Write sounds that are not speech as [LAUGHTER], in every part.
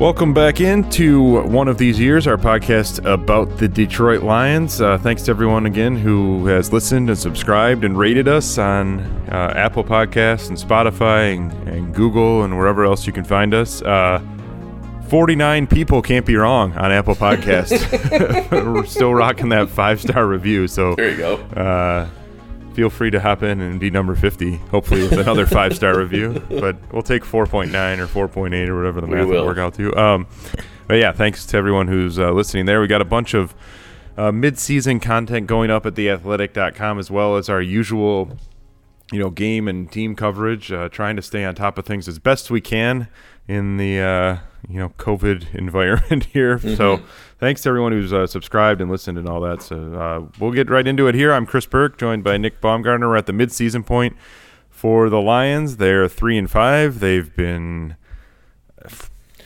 Welcome back into one of these years, our podcast about the Detroit Lions. Uh, thanks to everyone again who has listened and subscribed and rated us on uh, Apple Podcasts and Spotify and, and, Google and wherever else you can find us. Uh, 49 people can't be wrong on Apple [LAUGHS] Podcasts. [LAUGHS] We're still rocking that five star review. So there you go uh, feel free to hop in and be number 50, hopefully with another [LAUGHS] five star review. But we'll take 4.9 or 4.8 or whatever the math will. will work out to. Um, but yeah, thanks to everyone who's uh, listening there. We got a bunch of uh, mid season content going up at theathletic.com as well as our usual you know game and team coverage uh, trying to stay on top of things as best we can in the uh, you know COVID [LAUGHS] environment here. Mm-hmm. So thanks to everyone who's uh, subscribed and listened and all that. So uh, we'll get right into it here. I'm Chris Burke, joined by Nick Baumgardner. We're at the midseason point for the Lions. They're three and five. They've been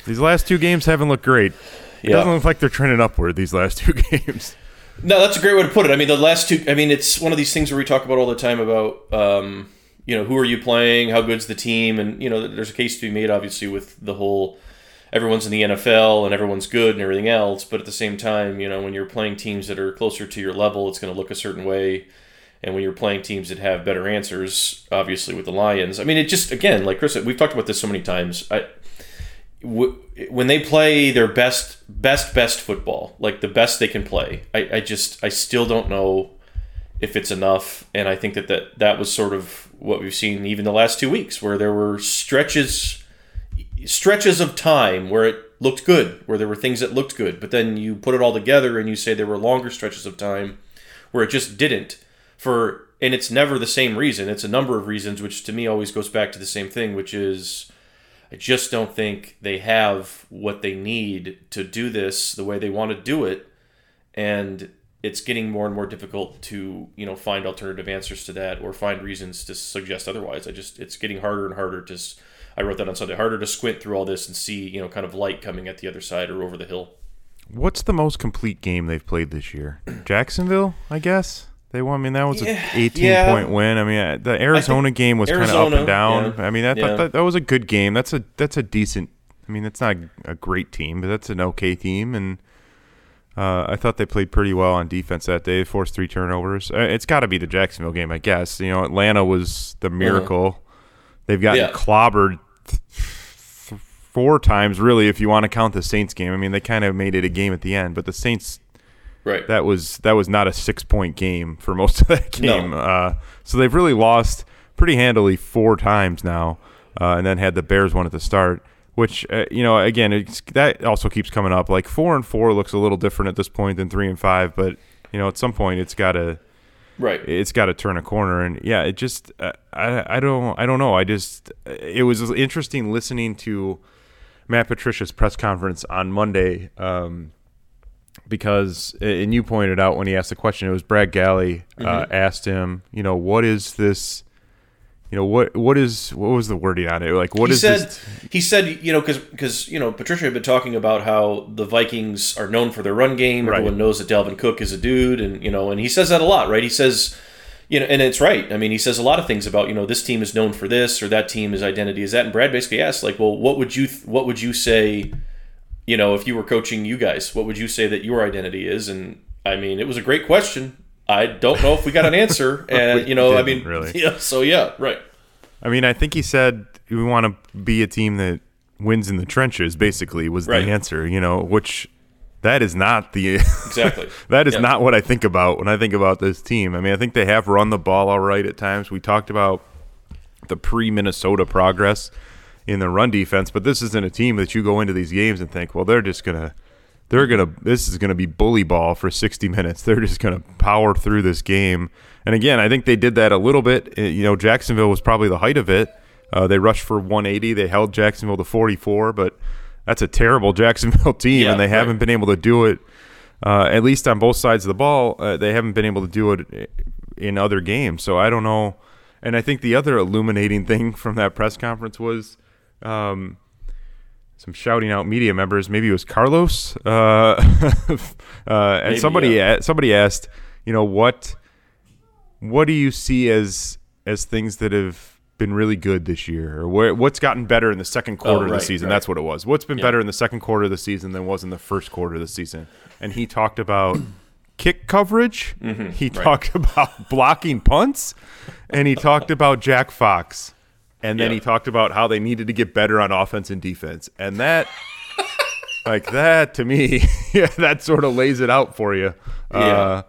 these last two games haven't looked great. It yeah. doesn't look like they're trending upward these last two [LAUGHS] games. No, that's a great way to put it. I mean, the last two. I mean, it's one of these things where we talk about all the time about. Um, you know, who are you playing? How good's the team? And you know, there's a case to be made, obviously, with the whole everyone's in the NFL and everyone's good and everything else. But at the same time, you know, when you're playing teams that are closer to your level, it's going to look a certain way. And when you're playing teams that have better answers, obviously with the Lions, I mean, it just again, like Chris, we've talked about this so many times. I, w- when they play their best, best, best football, like the best they can play, I, I just, I still don't know if it's enough. And I think that, that that was sort of what we've seen even the last two weeks, where there were stretches stretches of time where it looked good, where there were things that looked good, but then you put it all together and you say there were longer stretches of time where it just didn't. For and it's never the same reason. It's a number of reasons, which to me always goes back to the same thing, which is I just don't think they have what they need to do this the way they want to do it, and it's getting more and more difficult to you know find alternative answers to that or find reasons to suggest otherwise. I just it's getting harder and harder to I wrote that on Sunday. Harder to squint through all this and see, you know, kind of light coming at the other side or over the hill. What's the most complete game they've played this year? [CLEARS THROAT] Jacksonville, I guess. They won. I mean, that was an 18 yeah. point win. I mean, the Arizona game was kind of up and down. Yeah. I mean, that, yeah. that, that was a good game. That's a that's a decent. I mean, that's not a great team, but that's an okay team. And uh, I thought they played pretty well on defense that day. Forced three turnovers. Uh, it's got to be the Jacksonville game, I guess. You know, Atlanta was the uh-huh. miracle. They've gotten clobbered four times, really, if you want to count the Saints game. I mean, they kind of made it a game at the end, but the Saints, right? That was that was not a six point game for most of that game. No. Uh, so they've really lost pretty handily four times now, uh, and then had the Bears one at the start. Which uh, you know, again, that also keeps coming up. Like four and four looks a little different at this point than three and five, but you know, at some point, it's got to right it's got to turn a corner and yeah it just uh, I, I don't i don't know i just it was interesting listening to matt patricia's press conference on monday um, because and you pointed out when he asked the question it was brad galli uh, mm-hmm. asked him you know what is this you know what what is what was the wording on it? Like what he is said this? he said you know because because you know patricia had been talking about how the vikings are known for their run game. Right. everyone knows that dalvin cook is a dude and you know and he says that a lot right? He says you know and it's right. I mean he says a lot of things about you know this team is known for this or that team is identity is that. And brad basically asked like well what would you what would you say you know if you were coaching you guys what would you say that your identity is? And i mean it was a great question I don't know if we got an answer, [LAUGHS] and you know, I mean, really, [LAUGHS] yeah. So yeah, right. I mean, I think he said we want to be a team that wins in the trenches. Basically, was right. the answer. You know, which that is not the [LAUGHS] exactly that is yep. not what I think about when I think about this team. I mean, I think they have run the ball all right at times. We talked about the pre Minnesota progress in the run defense, but this isn't a team that you go into these games and think, well, they're just gonna they're gonna this is gonna be bully ball for 60 minutes. They're just gonna power through this game. And again, I think they did that a little bit. Uh, you know, Jacksonville was probably the height of it. Uh, they rushed for 180. They held Jacksonville to 44, but that's a terrible [LAUGHS] Jacksonville team, yeah, and they right. haven't been able to do it. Uh, at least on both sides of the ball, uh, they haven't been able to do it in other games. So I don't know. And I think the other illuminating [LAUGHS] thing from that press conference was um, some shouting out media members. Maybe it was Carlos, uh, [LAUGHS] uh, and Maybe, somebody yeah. somebody asked, you know, what what do you see as as things that have been really good this year, or where, what's gotten better in the second quarter of right, the season? right. That's what it was. What's been better in the second quarter of the season than was in the first quarter of the season? And he talked about [CLEARS THROAT] kick coverage. he talked [LAUGHS] about blocking punts, and he talked about Jack Fox. And then Yeah. he talked about how they needed to get better on offense and defense. And that, [LAUGHS] like that, to me, [LAUGHS] yeah, that sort of lays it out for you. Uh,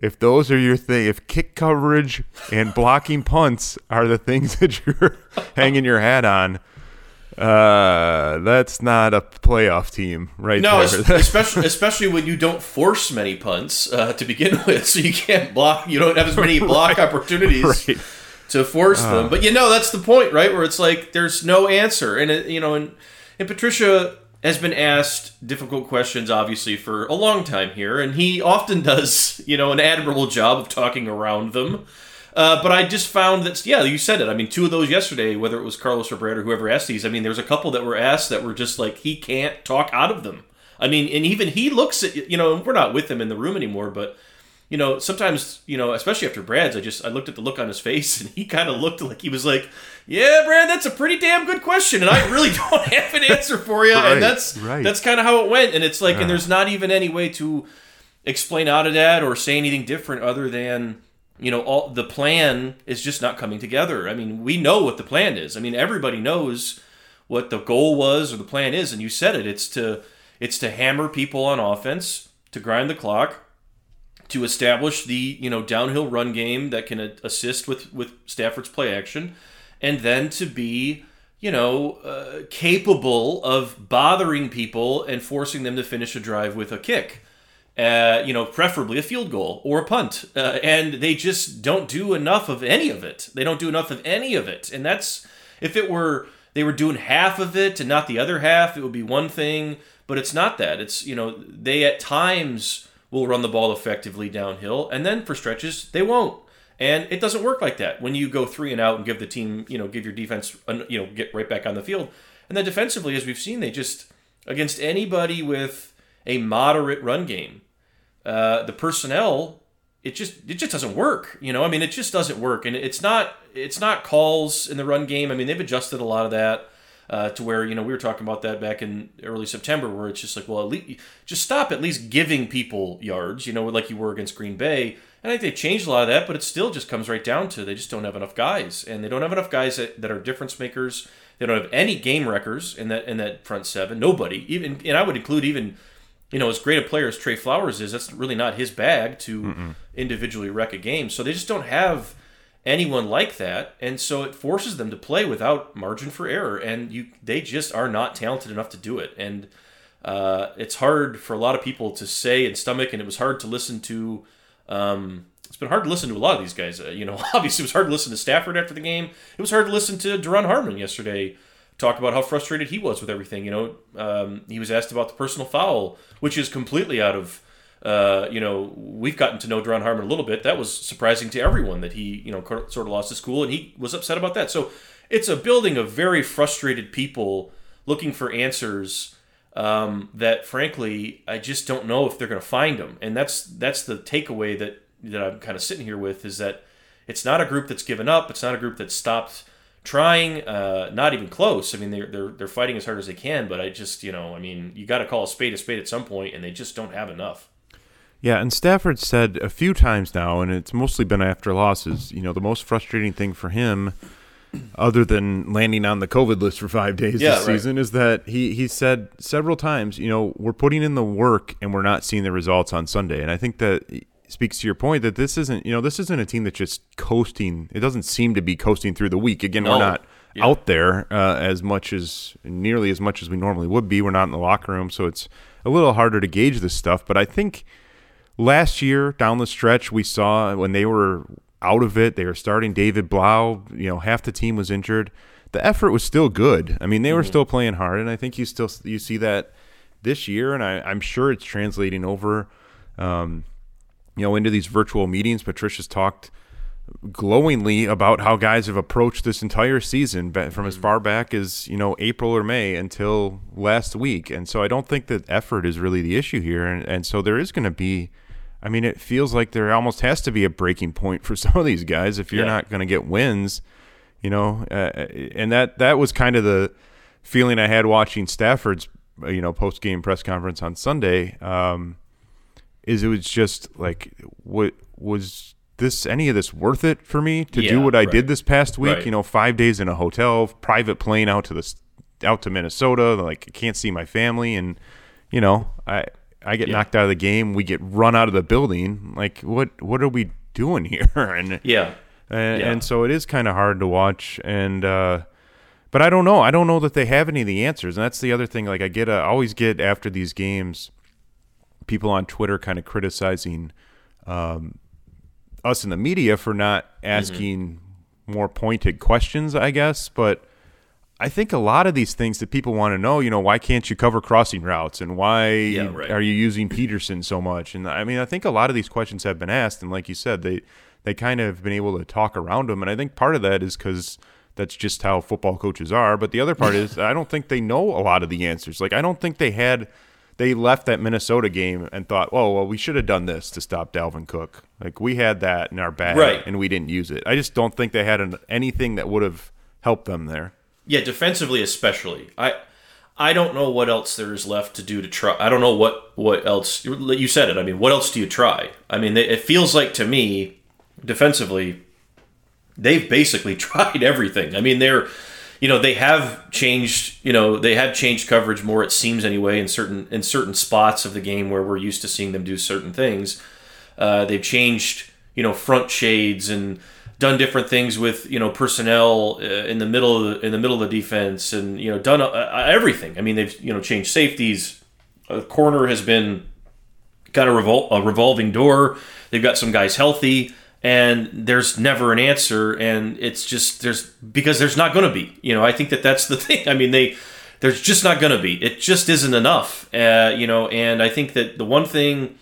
if those are your thing, if kick coverage and blocking punts are the things [LAUGHS] that you're hanging your hat on, uh, that's not a playoff team, right No, especially especially when you don't force many punts uh, to begin with, so you can't block. You don't have as many block opportunities Right. To force them. But you know that's the point, right? Where it's like there's no answer, and it, you know, and and Patricia has been asked difficult questions, obviously, for a long time here, and he often [LAUGHS] does, you know, an admirable job of talking around them. Uh, but I just found that, yeah, you said it. I mean, two of those yesterday, whether it was Carlos or Brad or whoever asked these, I mean, there was a couple that were asked that were just like, he can't talk out of them. I mean, and even he looks at, you know, we're not with him in the room anymore, but, you know, sometimes, you know, especially after Brad's, I just, I looked at the look on his face and he kind of looked like he was like, yeah, Brad, that's a pretty damn good question. And I really [LAUGHS] don't have an answer for you. Right, and that's, right. that's kind of how it went. And it's like, and there's not even any way to, explain out of that or say anything different other than you know all the plan is just not coming together i mean we know what the plan is i mean everybody knows what the goal was or the plan is and you said it it's to it's to hammer people on offense to grind the clock to establish the you know downhill run game that can assist with with Stafford's play action, and then to be you know uh, capable of bothering people and forcing them to finish a drive with a kick. Uh, you know, preferably a field goal or a punt, uh, and they just don't do enough of any of it. They don't do enough of any of it, and that's if it were they were doing half of it and not the other half, it would be one thing. But it's not that. It's you know they at times will run the ball effectively downhill, and then for stretches they won't. And it doesn't work like that when you go three and out and give the team, you know, give your defense, you know, get right back on the field. And then defensively, as we've seen, they just against anybody with a moderate run game, uh, the personnel it just it just doesn't work. You know, I mean, it just doesn't work, and it's not it's not calls in the run game. I mean, they've adjusted a lot of that uh, to where you know we were talking about that back in early September, where it's just like, well, at least just stop at least giving people yards. You know, like you were against Green Bay. And I think they changed a lot of that, but it still just comes right down to they just don't have enough guys, and they don't have enough guys that, that are difference makers. They don't have any game wreckers in that in that front seven. Nobody, even and I would include even you know, as great a player as Trey Flowers is, that's really not his bag to individually wreck a game. So they just don't have anyone like that, and so it forces them to play without margin for error, and you they just are not talented enough to do it. And uh, it's hard for a lot of people to say and stomach, and it was hard to listen to. Um, it's been hard to listen to a lot of these guys. Uh, you know, [LAUGHS] obviously it was hard to listen to Stafford after the game. It was hard to listen to Duron Harmon yesterday talk about how frustrated he was with everything. You know, um, he was asked about the personal foul, which is completely out of. Uh, you know, we've gotten to know Duron Harmon a little bit. That was surprising to everyone that he, you know, sort of lost his cool, and he was upset about that. So it's a building of very frustrated people looking for answers um, that, frankly, I just don't know if they're going to find them. And that's that's the takeaway that that I'm kind of sitting here with is that it's not a group that's given up. It's not a group that's stopped trying. Uh, not even close. I mean, they're they're they're fighting as hard as they can. But I just, you know, I mean, you got to call a spade a spade at some point, and they just don't have enough. Yeah, and Stafford said a few times now, and it's mostly been after losses. You know, the most frustrating thing for him, other than landing on the COVID list for five days Yeah, this right. season, is that he he said several times, you know, we're putting in the work and we're not seeing the results on Sunday. And I think that speaks to your point that this isn't, you know, this isn't a team that's just coasting. It doesn't seem to be coasting through the week. Again, No. we're not Yeah. out there uh, as much as nearly as much as we normally would be. We're not in the locker room, so it's a little harder to gauge this stuff. But I think last year down the stretch, we saw when they were out of it, they were starting David Blough. You know, half the team was injured. The effort was still good. I mean, they were still playing hard, and I think you still you see that this year, and I, I'm sure it's translating over. Um, you know, into these virtual meetings. Patricia's talked glowingly about how guys have approached this entire season from as far back as you know April or May until last week, and so I don't think that effort is really the issue here, and, and so there is going to be. I mean, it feels like there almost has to be a breaking point for [LAUGHS] some of these guys. If you're Yeah. not going to get wins, You know, uh, and that that was kind of the feeling I had watching Stafford's you know post game press conference on Sunday. Um, is it was just like what was this any of this worth it for me to Yeah, do what I right. did this past week? Right. You know, five days in a hotel, private plane out to the out to Minnesota. Like I can't see my family, and you know, I I get knocked out of the game. We get run out of the building. Like what what are we doing here? [LAUGHS] and Yeah. and, Yeah. and so it is kind of hard to watch and uh but i don't know i don't know that they have any of the answers and that's the other thing like i get uh, I always get after these games people on twitter kind of criticizing um us in the media for not asking more pointed questions i guess but I think a lot of these things that people want to know, you know, why can't you cover crossing routes and why right. are you using Peterson so much? And I mean, I think a lot of these questions have been asked, and like you said, they they kind of have been able to talk around them. And I think part of that is because that's just how football coaches are. But the other part is [LAUGHS] I don't think they know a lot of the answers. Like I don't think they had they left that Minnesota game and thought, oh well, we should have done this to stop Dalvin Cook. Like we had that in our bag, Right. and we didn't use it. I just don't think they had an, anything that would have helped them there. Yeah, defensively especially. I I don't know what else there is left to do to try. I don't know what what else you said it. I mean, what else do you try? I mean, it feels like to me defensively they've basically [LAUGHS] tried everything. I mean, they're you know, they have changed, you know, they have changed coverage more it seems anyway in certain in certain spots of the game where we're used to seeing them do certain things. Uh, they've changed, you know, front shades and done different things with you know personnel uh, in the middle of the, in the middle of the defense and you know done uh, uh, everything. I mean, they've you know changed safeties. A corner has been kind of revol- a revolving door. They've got some guys healthy, and there's never an answer. And it's just there's because there's not going to be. You know, I think that that's the [LAUGHS] thing. I mean, they there's just not going to be. It just isn't enough. Uh, you know, and I think that the one thing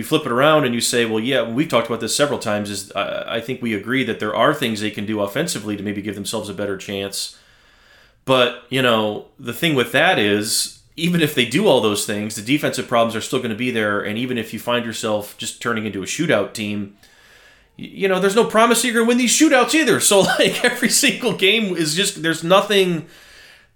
you flip it around and you say, well, yeah, we've talked about this several times. Is I I think we agree that there are things they can do offensively to maybe give themselves a better chance. But you know, the thing with that is, even if they do all those things, the defensive problems are still going to be there. And even if you find yourself just turning into a shootout team, you know, there's no promise you're going to win these shootouts either. [LAUGHS] So like every single game is just there's nothing.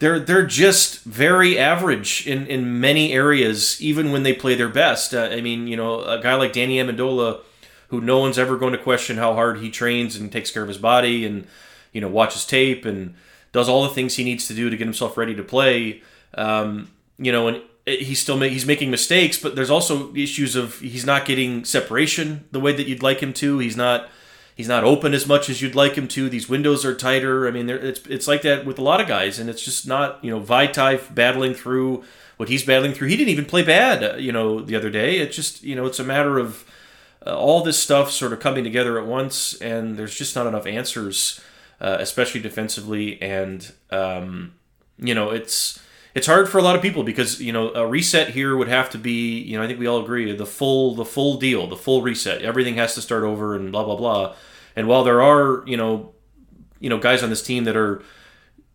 They're they're just very average in in many areas, even when they play their best. Uh, I mean, you know, a guy like Danny Amendola, who no one's ever going to question how hard he trains and takes care of his body, and you know, watches tape and does all the things he needs to do to get himself ready to play. Um, you know, and he's still ma- he's making mistakes, but there's also issues of he's not getting separation the way that you'd like him to. He's not he's not open as much as you'd like him to. These windows are tighter. I mean, it's it's like that with a lot of guys, and it's just not you know Vaitai battling through what he's battling through. He didn't even play bad, uh, you know, the other day. It's just you know it's a matter of uh, all this stuff sort of coming together at once, and there's just not enough answers, uh, especially defensively, and um, you know it's it's hard for a lot of people because you know a reset here would have to be you know I think we all agree the full the full deal the full reset. Everything has to start over and blah blah blah. And while there are you know you know guys on this team that are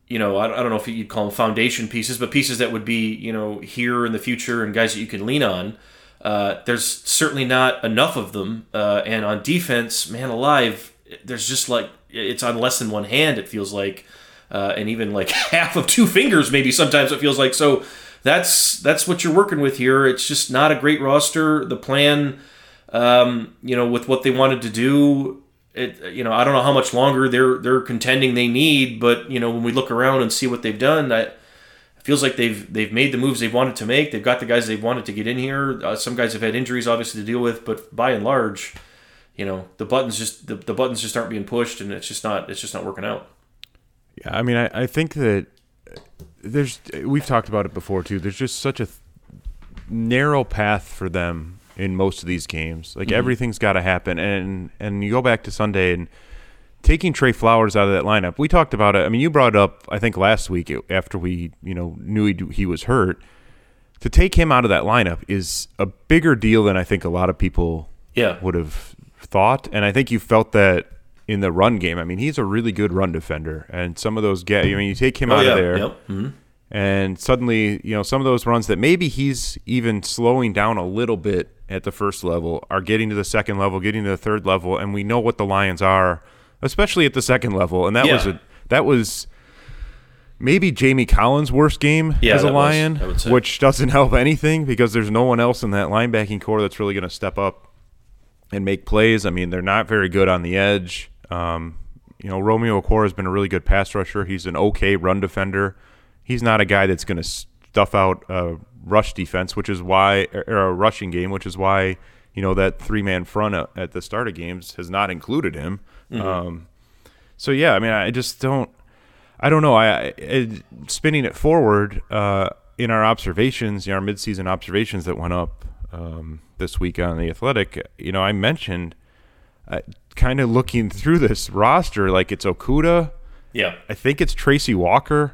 you know I, don't know if you'd call them foundation pieces but pieces that would be you know here in the future and guys that you can lean on uh, there's certainly not enough of them. Uh, and on defense man alive there's just like it's on less than one hand it feels like uh, and even like [LAUGHS] half of two fingers maybe sometimes it feels like. So that's that's what you're working with here. It's just not a great roster. The plan um, you know with what they wanted to do it you know I don't know how much longer they're they're contending they need but you know when we look around and see what they've done that it feels like they've they've made the moves they've wanted to make. They've got the guys they've wanted to get in here. Uh, some guys have had injuries obviously to deal with but by and large you know the buttons just the, the buttons just aren't being pushed and it's just not it's just not working out Yeah, I mean, I, I think that there's we've talked about it before too. There's just such a th- narrow path for them in most of these games. Like mm-hmm. everything's got to happen, and and you go back to Sunday and taking Trey Flowers out of that lineup. We talked about it. I mean, you brought it up I think last week uh, after we you know knew he he was hurt. To take him out of that lineup is a bigger deal than I think a lot of people yeah would have thought. And I think you felt that in the run game. I mean, he's a really good run defender, and some of those get. I mean, you take him oh out yeah of there, yep mhm. and suddenly, you know, some of those runs that maybe he's even slowing down a little bit at the first level are getting to the second level, getting to the third level, and we know what the Lions are, especially at the second level. And that was a that was maybe Jamie Collins' worst game Yeah, as a was, Lion, say. which doesn't [LAUGHS] help anything because there's no one else in that linebacking corps that's really going to step up and make plays. I mean, they're not very good on the edge. Um, you know, Romeo Okwara has been a really good pass rusher. He's an okay run defender. He's not a guy that's going to stuff out a rush defense, which is why, or a rushing game, which is why, you know, that three man front at- at the start of games has not included him. Um, so yeah, I mean, I just don't. I don't know. I, I spinning it forward uh, in our observations, in our midseason observations that went up um, this week on the Athletic. You know, I mentioned uh, kind of looking through this roster, like it's Okudah. Yeah. I think it's Tracy Walker.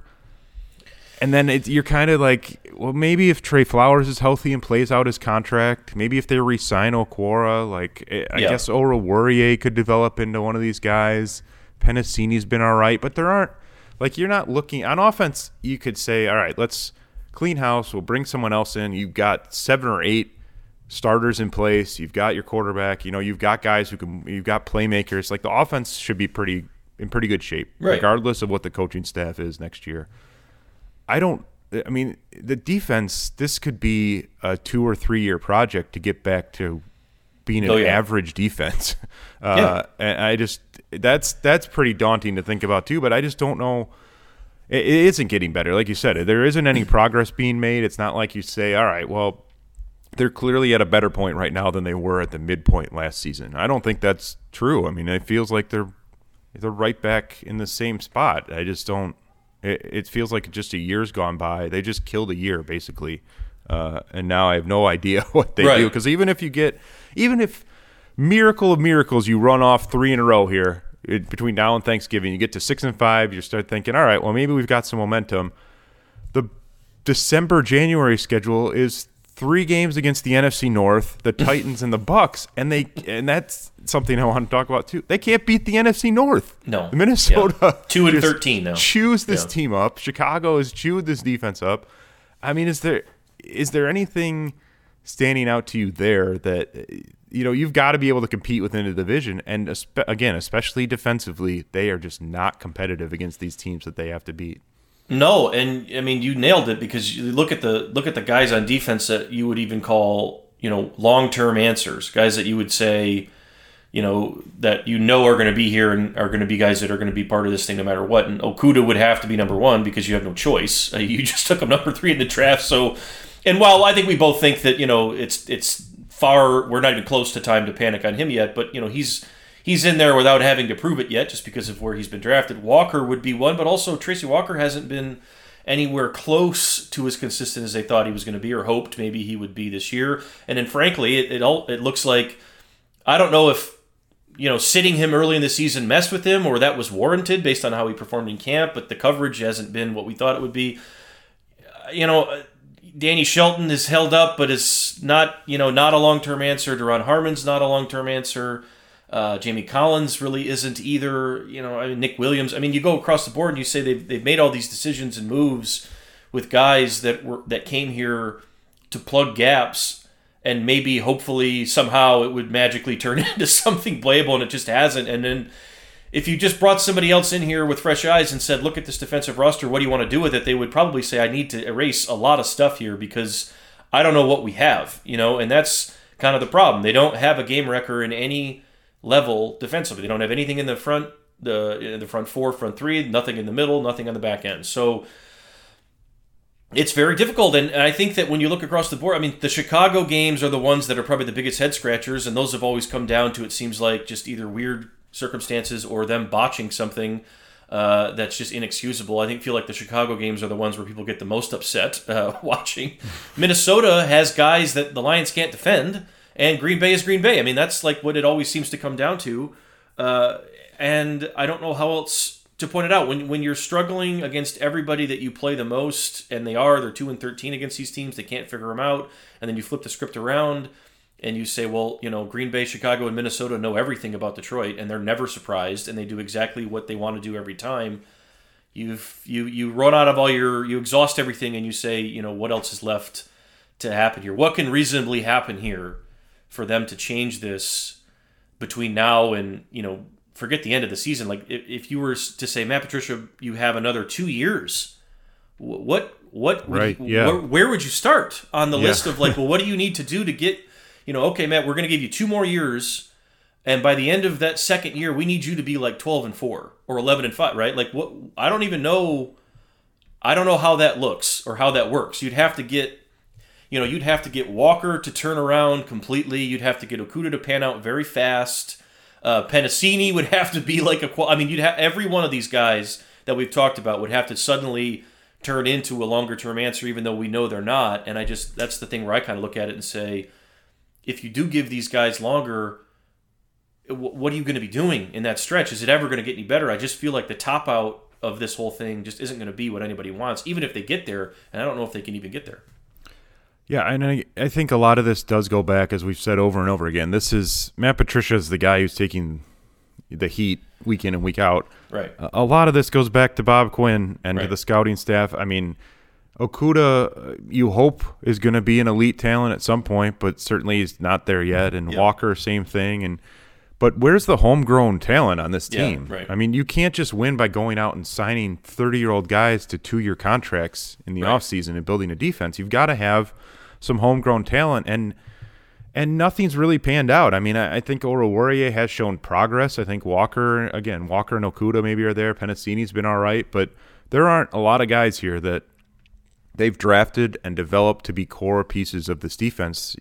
And then it, you're kind of like, well, maybe if Trey Flowers is healthy and plays out his contract, maybe if they re-sign Okwara, like eh, I Yeah. guess Oruwariye could develop into one of these guys. Penisini's been all right, but there aren't like you're not looking on offense. You could say, all right, let's clean house. We'll bring someone else in. You've got seven or eight starters in place. You've got your quarterback. You know, you've got guys who can. You've got playmakers. Like the offense should be pretty in pretty good shape, Right. regardless of what the coaching staff is next year. I don't. I mean, the defense. This could be a two or three year project to get back to being an Oh, yeah. average defense. [LAUGHS] Uh, And I just that's that's pretty daunting to think about too. But I just don't know. It, it isn't getting better, like you said. There isn't any [LAUGHS] progress being made. It's not like you say, all right, well, they're clearly at a better point right now than they were at the midpoint last season. I don't think that's true. I mean, it feels like they're they're right back in the same spot. I just don't. It, it feels like just a year's gone by. They just killed a year basically, uh, and now I have no [LAUGHS] idea what they Right. do. Because even if you get, even if miracle of miracles, you run off three in a row here it, between now and Thanksgiving, you get to six and five. You start thinking, all right, well maybe we've got some momentum. The December January schedule is three games against the NFC North, the [LAUGHS] Titans and the Bucs, and they and that's something I want to talk about too. They can't beat the NFC North. No. The Minnesota Yeah. Two and 13 now. Chews this Yeah. team up. Chicago has chewed this defense up. I mean, is there is there anything standing out to you there that you know you've got to be able to compete within the division and espe- again especially defensively they are just not competitive against these teams that they have to beat No, and I mean you nailed it because you look at the look at the guys on defense that you would even call you know long term answers, guys that you would say, you know that you know are going to be here and are going to be guys that are going to be part of this thing no matter what. And Okudah would have to be number one because you have no choice. [LAUGHS] You just took him number three in the draft, so. And while I think we both think that you know it's it's far we're not even close to time to panic on him yet, but you know he's he's in there without having to prove it yet, just because of where he's been drafted. Walker would be one, but also Tracy Walker hasn't been anywhere close to as consistent as they thought he was going to be or hoped maybe he would be this year. And then, frankly, it it, all, it looks like I don't know if you know sitting him early in the season messed with him or that was warranted based on how he performed in camp, but the coverage hasn't been what we thought it would be. Uh, You know. uh, Danny Shelton is held up, but is not, you know, not a long-term answer. Duron Harmon's not a long-term answer. Uh, Jamie Collins really isn't either. You know, I mean, Nick Williams. I mean, you go across the board and you say they've, they've made all these decisions and moves with guys that were that came here to plug gaps, and maybe hopefully somehow it would magically turn [LAUGHS] into something playable, and it just hasn't. And then if you just brought somebody else in here with fresh eyes and said, "Look at this defensive roster. What do you want to do with it?" They would probably say, "I need to erase a lot of stuff here because I don't know what we have." You know, and that's kind of the problem. They don't have a game record in any level defensively. They don't have anything in the front, the the front four, front three, nothing in the middle, nothing on the back end. So it's very difficult. And, and I think that when you look across the board, I mean, the Chicago games are the ones that are probably the biggest head scratchers, and those have always come down to it seems like just either weird circumstances or them botching something. Uh, that's just inexcusable. I think feel like the Chicago games are the ones where people get the most upset uh, [LAUGHS] watching. Minnesota has guys that the Lions can't defend, and Green Bay is Green Bay. I mean, that's like what it always seems to come down to. Uh, and I don't know how else to point it out when when you're struggling against everybody that you play the most, and they are they're two and thirteen against these teams. They can't figure them out, and then you flip the script around and you say, well, you know, Green Bay, Chicago, and Minnesota know everything about Detroit, and they're never surprised, and they do exactly what they want to do every time. You've you you run out of all your you exhaust everything, and you say, you know, what else is left to happen here? What can reasonably happen here for them to change this between now and you know forget the end of the season. Like if, if you were to say Matt Patricia, you have another two years. What what would Right, you- yeah. where, where would you start on the Yeah. list of like, [LAUGHS] well, what do you need to do to get, you know, okay, Matt, we're going to give you two more years, and by the end of that second year, we need you to be like twelve and four or eleven and five, right? Like what? I don't even know. I don't know how that looks or how that works. You'd have to get, you know, you'd have to get Walker to turn around completely. You'd have to get Okudah to pan out very fast. Uh, Penisini would have to be like a. I mean, you'd have every one of these guys that we've talked about would have to suddenly turn into a longer term answer, even though we know they're not. And I just that's the thing where I kind of look at it and say, if you do give these guys longer, what are you going to be doing in that stretch? Is it ever going to get any better? I just feel like the top out of this whole thing just isn't going to be what anybody wants, even if they get there. And I don't know if they can even get there. Yeah, and I, I think a lot of this does go back, as we've said over and over again. This is Matt Patricia is the guy who's taking the heat week in and week out. Right. A- A lot of this goes back to Bob Quinn and to the scouting staff. I mean, Okudah, uh, you hope is going to be an elite talent at some point, but certainly he's not there yet. And Yeah. Walker, same thing. And but where's the homegrown talent on this Yeah, team? right. I mean, you can't just win by going out and signing 30 year old guys to two year contracts in the Right. offseason and building a defense. You've got to have some homegrown talent. And and nothing's really panned out. I mean, I, I think Oruwariye has shown progress. I think Walker, again, Walker and Okudah maybe are there. Penisini's been all right, but there aren't a lot of guys here that they've drafted and developed to be core pieces of this defense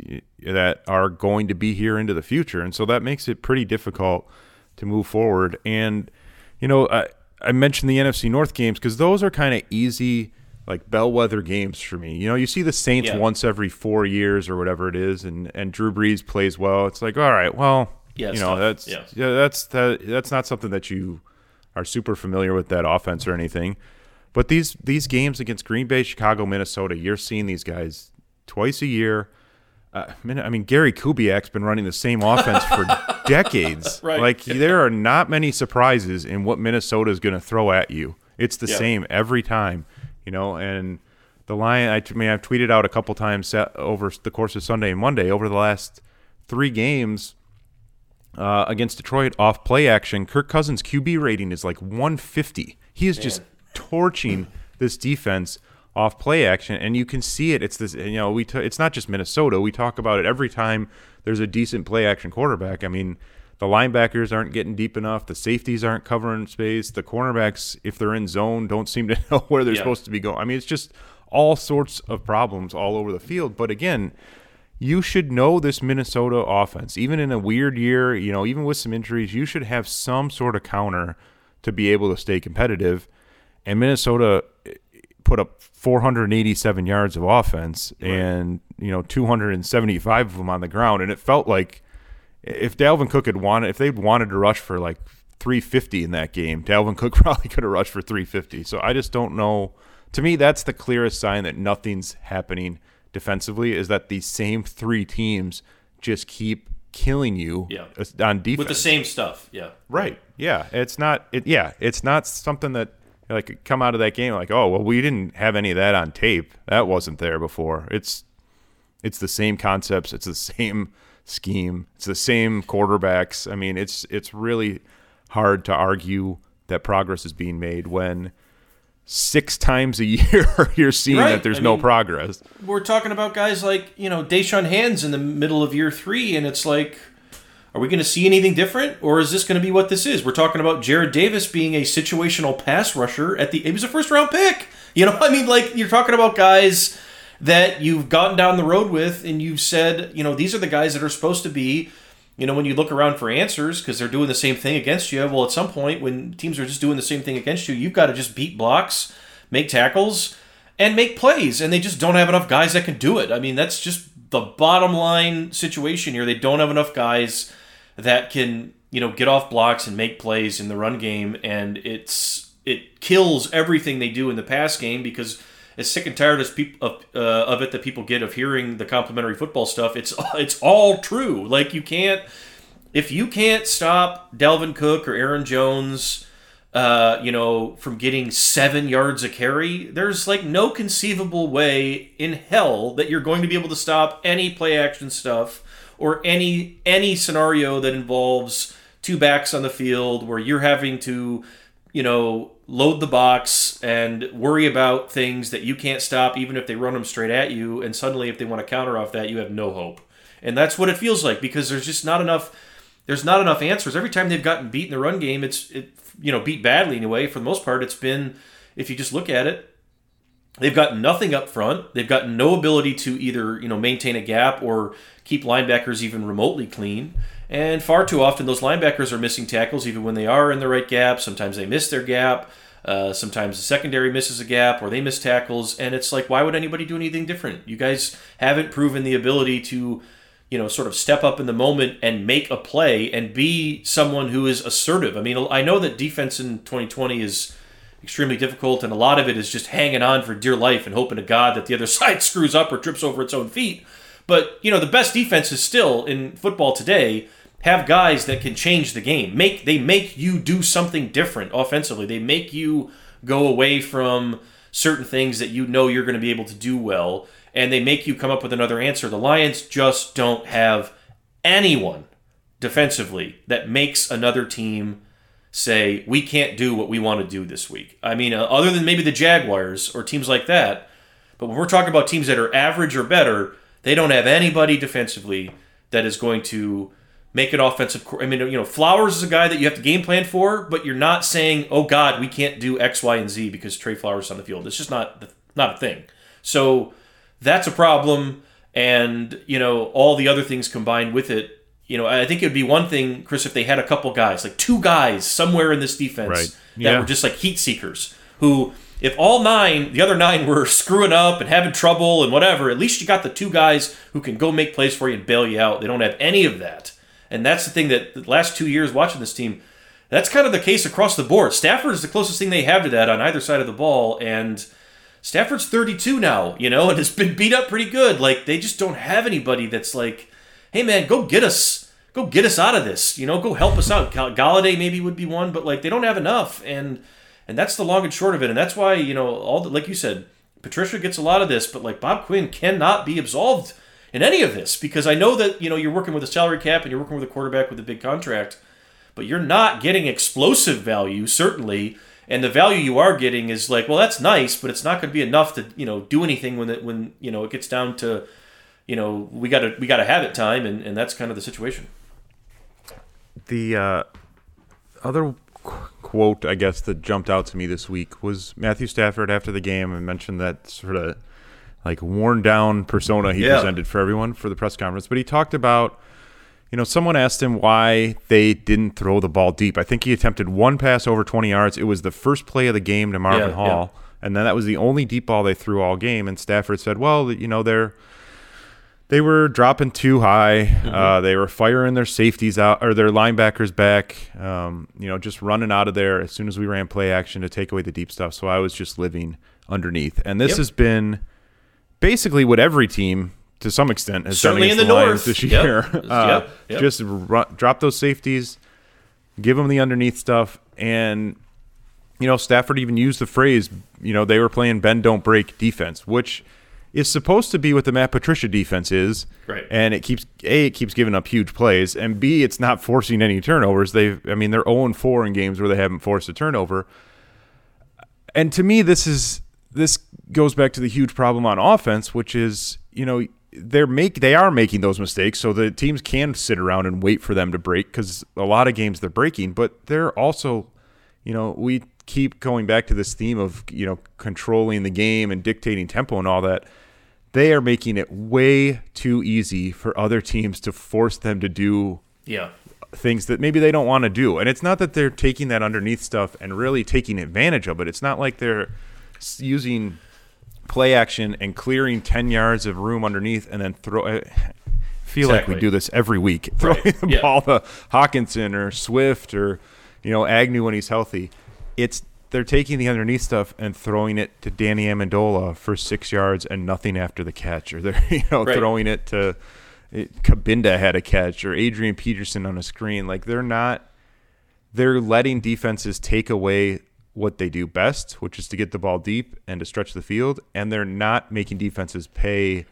that are going to be here into the future. And so that makes it pretty difficult to move forward. And, you know, I, I mentioned the NFC North games because those are kind of easy, like bellwether games for me. You know, you see the Saints Yeah. once every four years or whatever it is, and, and Drew Brees plays well. It's like, all right, well, Yeah, you know, tough. that's Yeah. yeah, that's that, that's not something that you are super familiar with that offense or anything. But these these games against Green Bay, Chicago, Minnesota, you're seeing these guys twice a year. Uh, I mean- Gary Kubiak's been running the same offense for [LAUGHS] decades. Right. Like there are not many surprises in what Minnesota is going to throw at you. It's the Yeah. same every time, you know. And the line—I mean, I've tweeted out a couple times over the course of Sunday and Monday over the last three games uh, against Detroit off play action. Kirk Cousins' QB rating is like 150. He is just torching this defense off play action, and you can see it. It's this, you know, we t- it's not just Minnesota. We talk about it every time there's a decent play action quarterback. I mean, the linebackers aren't getting deep enough. The safeties aren't covering space. The cornerbacks, if they're in zone, don't seem to [LAUGHS] know where they're Yeah. supposed to be going. I mean, it's just all sorts of problems all over the field. But again, you should know this Minnesota offense. Even in a weird year, you know, even with some injuries, you should have some sort of counter to be able to stay competitive. And Minnesota put up 487 yards of offense and, you know, 275 of them on the ground. And it felt like if Dalvin Cook had wanted, if they'd wanted to rush for like 350 in that game, Dalvin Cook [LAUGHS] probably could have rushed for 350. So I just don't know. To me, that's the clearest sign that nothing's happening defensively is that these same three teams just keep killing you Yeah. on defense. With the same stuff. Yeah. Right. Yeah. It's not. It. Yeah. It's not something that like come out of that game like, oh well, we didn't have any of that on tape. That wasn't there before. It's it's the same concepts. It's the [LAUGHS] same scheme. It's the same quarterbacks. I mean, it's it's really hard to argue that progress is being made when six [LAUGHS] times a year [LAUGHS] you're seeing Right. that there's I no mean- progress. We're talking about guys like, you know, Da'Shawn Hands in the middle of year three, and it's like, are we going to see anything different, or is this going to be what this is? We're talking about Jarrad Davis being a situational pass rusher at the. He was a first round pick. [LAUGHS] You know, I mean, like you're talking about guys that you've gotten down the road with, and you've said, you know, these are the guys that are supposed to be. You know, when you look around for answers because they're doing the same thing against you. Well, at some point, when teams are just doing the same thing against you, you've got to just beat blocks, make tackles, and make plays, and they just don't have enough guys that can do it. I mean, that's just the bottom line situation here. They don't have enough guys that can, you know, get off blocks and make plays in the run game, and it's it kills everything they do in the pass game because as sick and tired as people of, uh, of it that people get of hearing the complementary football stuff, it's [LAUGHS] it's all true. Like you can't if you can't stop Dalvin Cook or Aaron Jones, uh, you know, from getting seven yards a carry, there's like no conceivable way in hell that you're going to be able to stop any play action stuff or any any scenario that involves two backs on the field where you're having to, you know, load the box and worry about things that you can't stop even if they run them straight at you and suddenly if they want to counter off that you have no hope. And that's what it feels like because there's just not enough there's not enough answers. Every time they've gotten beat in the run game, it's it you know, beat badly anyway. For the most part, it's been if you just look at it, They've got nothing up front. They've got no ability to either you know maintain a gap or keep linebackers even remotely clean. And far too often, those linebackers are missing tackles even when they are in the right gap. Sometimes they miss their gap. Uh, sometimes the secondary misses a gap or they miss tackles. And it's like, why would anybody do anything different? You guys haven't proven the ability to, you know, sort of step up in the moment and make a play and be someone who is assertive. I mean, I know that defense in 2020 is extremely difficult, and a lot of it is just hanging on for dear life and hoping to God that the other [LAUGHS] side screws up or trips over its own feet. But you know, the best defenses still in football today have guys that can change the game. Make they make you do something different offensively. They make you go away from certain things that you know you're going to be able to do well, and they make you come up with another answer. The Lions just don't have anyone defensively that makes another team say we can't do what we want to do this week. I mean, uh, other than maybe the Jaguars or teams like that, but when we're talking about teams that are average or better, they don't have anybody defensively that is going to make an offensive. I mean, you know, Flowers is a guy that you have to game plan for, but you're not saying, "Oh God, we can't do X, Y, and Z because Trey Flowers is on the field." It's just not not a thing. So that's a problem, and you know, all the other things combined with it you know, I think it would be one thing, Chris, if they had a couple guys, like two guys somewhere in this defense right. yeah. that were just like heat seekers, who, if all nine, the other nine [LAUGHS] were screwing up and having trouble and whatever, at least you got the two guys who can go make plays for you and bail you out. They don't have any of that. And that's the thing that the last two years watching this team, that's kind of the case across the board. Stafford is the closest thing they have to that on either side of the ball. And Stafford's 32 now, you know, and has been beat up pretty good. Like, they just don't have anybody that's like, hey man, go get us, go get us out of this. You know, go help us out. Golladay maybe would be one, but like they don't have enough, and and that's the long and short of it. And that's why you know all the, like you said, Patricia gets a lot of this, but like Bob Quinn cannot be absolved in any of this because I know that you know you're working with a salary cap and you're working with a quarterback with a big contract, but you're not getting explosive value certainly. And the value you are getting is like, well, that's nice, but it's not going to be enough to you know do anything when it when you know it gets down to you know we got to we got to have it time, and, and that's kind of the situation. The uh, other qu- quote, I guess, that jumped out to me this week was Matthew Stafford after the game and mentioned that sort of like worn down persona he yeah. presented for everyone for the press conference. But he talked about, you know, someone asked him why they didn't throw the ball deep. I think he attempted one pass over 20 yards. It was the first play of the game to Marvin yeah, Hall. Yeah. And then that was the only deep ball they threw all game. And Stafford said, well, you know, they're they were dropping too high. Mm-hmm. Uh, they were firing their safeties out or their linebackers back. Um, you know, just running out of there as soon as we ran play action to take away the deep stuff. So I was just living underneath, and this yep. has been basically what every team to some extent has certainly done in the, the north this year. Yep. Uh, yep. Just drop those safeties, give them the underneath stuff, and you know Stafford even used the phrase. You know they were playing bend don't break defense, which is supposed to be what the Matt Patricia defense is. Right. And it keeps A, it keeps giving up huge plays, and B, it's not forcing any turnovers. They've I mean, they're 0 4 in games where they haven't forced a turnover. And to me, this is this goes back to the huge problem on offense, which is, you know, they're make they are making those mistakes so the teams can sit around and wait for them to break because a lot of games they're breaking, but they're also, you know, we keep going back to this theme of you know controlling the game and dictating tempo and all that they are making it way too easy for other teams to force them to do yeah things that maybe they don't want to do. And it's not that they're taking that underneath stuff and really taking advantage of it. It's not like they're using play action and clearing 10 yards of room underneath and then throw I feel exactly. like we do this every week. [LAUGHS] Throwing right. the yeah. ball to Hockenson or Swift or you know Agnew when he's healthy. It's they're taking the underneath stuff and throwing it to Danny Amendola for six yards and nothing after the catch, or they're [LAUGHS] you know right. throwing it to it, Cabinda had a catch, or Adrian Peterson on a screen. Like they're not, they're letting defenses take away what they do best, which is to get the ball deep and to stretch the field, and they're not making defenses pay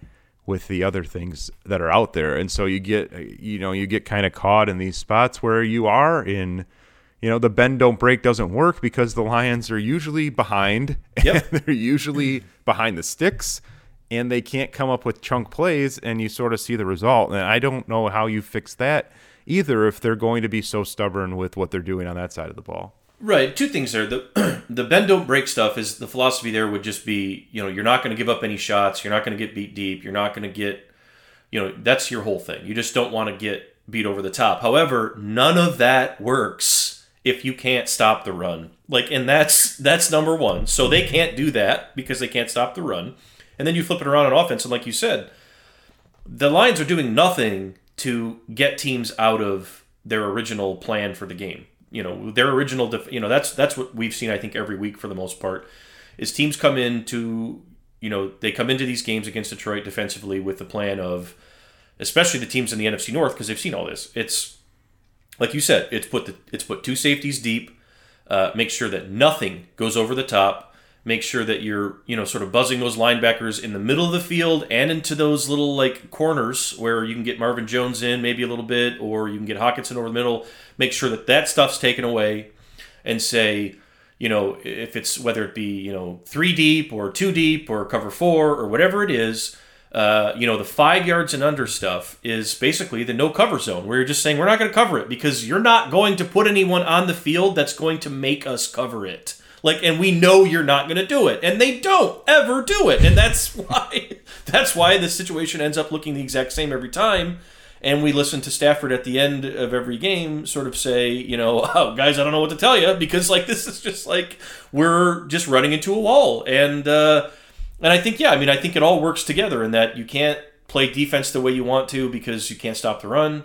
with the other things that are out there. And so you get you know, you get kind of caught in these spots where you are in you know, the bend don't break doesn't work because the Lions are usually behind [LAUGHS] Yep. they're usually behind the sticks and they can't come up with chunk plays and you sort of see the result. And I don't know how you fix that either if they're going to be so stubborn with what they're doing on that side of the ball. Right. Two things there. The [CLEARS THROAT] the bend don't break stuff is the philosophy there would just be, you know, you're not going to give up any shots, you're not going to get beat deep, you're not going to get you know, that's your whole thing. You just don't want to get beat over the top. However, none of that works if you can't stop the run. Like and that's that's number 1. So they can't do that because they can't stop the run. And then you flip it around on offense and like you said, the Lions are doing nothing to get teams out of their original plan for the game. You know, their original, def- you know, that's that's what we've seen. I think every week for the most part, is teams come into, you know, they come into these games against Detroit defensively with the plan of, especially the teams in the NFC North because they've seen all this. It's like you said, it's put the it's put two safeties deep, uh, make sure that nothing goes over the top. Make sure that you're, you know, sort of buzzing those linebackers in the middle of the field and into those little like corners where you can get Marvin Jones in maybe a little bit, or you can get Hockenson over the middle. Make sure that that stuff's taken away, and say, you know, if it's whether it be you know three deep or two deep or cover four or whatever it is, uh, you know, the five yards and under stuff is basically the no cover zone where you're just saying we're not going to cover it because you're not going to put anyone on the field that's going to make us cover it. Like, and we know you're not going to do it, and they don't ever do it, and that's [LAUGHS] why that's why the situation ends up looking the exact same every time. And we listen to Stafford at the end of every game sort of say, you know, [LAUGHS] oh, guys, I don't know what to tell you because like this is just like we're just running into a wall, and uh, and I think yeah, I mean, I think it all works together in that you can't play defense the way you want to because you can't stop the run.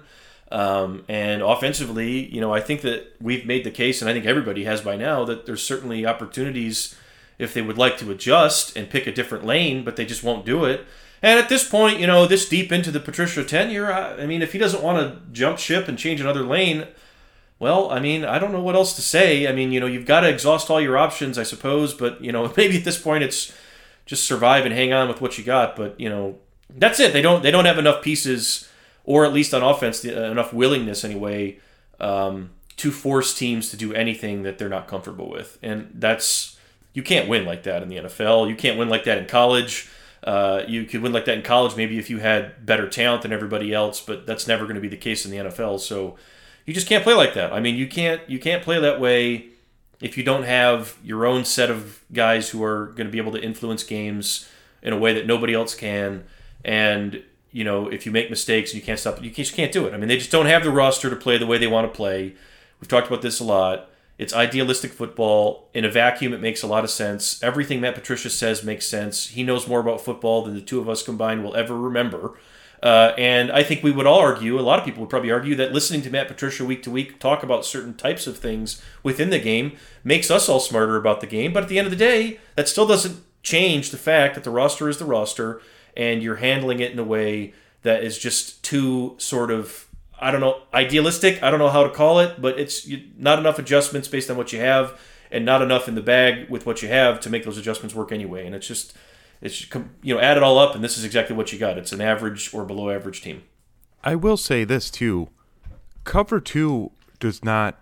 Um, and offensively, you know, I think that we've made the case, and I think everybody has by now, that there's certainly opportunities if they would like to adjust and pick a different lane, but they just won't do it. And at this point, you know, this deep into the Patricia tenure, I, I mean, if he doesn't want to jump ship and change another lane, well, I mean, I don't know what else to say. I mean, you know, you've got to exhaust all your options, I suppose, but, you know, [LAUGHS] maybe at this point it's just survive and hang on with what you got. But, you know, that's it. They don't they don't have enough pieces or at least on offense, enough willingness anyway, um, to force teams to do anything that they're not comfortable with. And that's you can't win like that in the NFL. You can't win like that in college. Uh, you could win like that in college maybe if you had better talent than everybody else, but that's never going to be the case in the NFL. So you just can't play like that. I mean, you can't you can't play that way if you don't have your own set of guys who are going to be able to influence games in a way that nobody else can. And you know, if you make mistakes, you can't stop. You just can't do it. I mean, they just don't have the roster to play the way they want to play. We've talked about this a lot. It's idealistic football. In a vacuum, it makes a lot of sense. Everything Matt Patricia says makes sense. He knows more about football than the two of us combined will ever remember. Uh, and I think we would all argue, a lot of people would probably argue, that listening to Matt Patricia week to week talk about certain types of things within the game makes us all smarter about the game. But at the end of the day, that still doesn't change the fact that the roster is the roster and you're handling it in a way that is just too sort of I don't know idealistic. I don't know how to call it, but it's not enough adjustments based on what you have, and not enough in the bag with what you have to make those adjustments work anyway. And it's just it's you know add it all up, and this is exactly what you got. It's an average or below average team. I will say this too. Cover two does not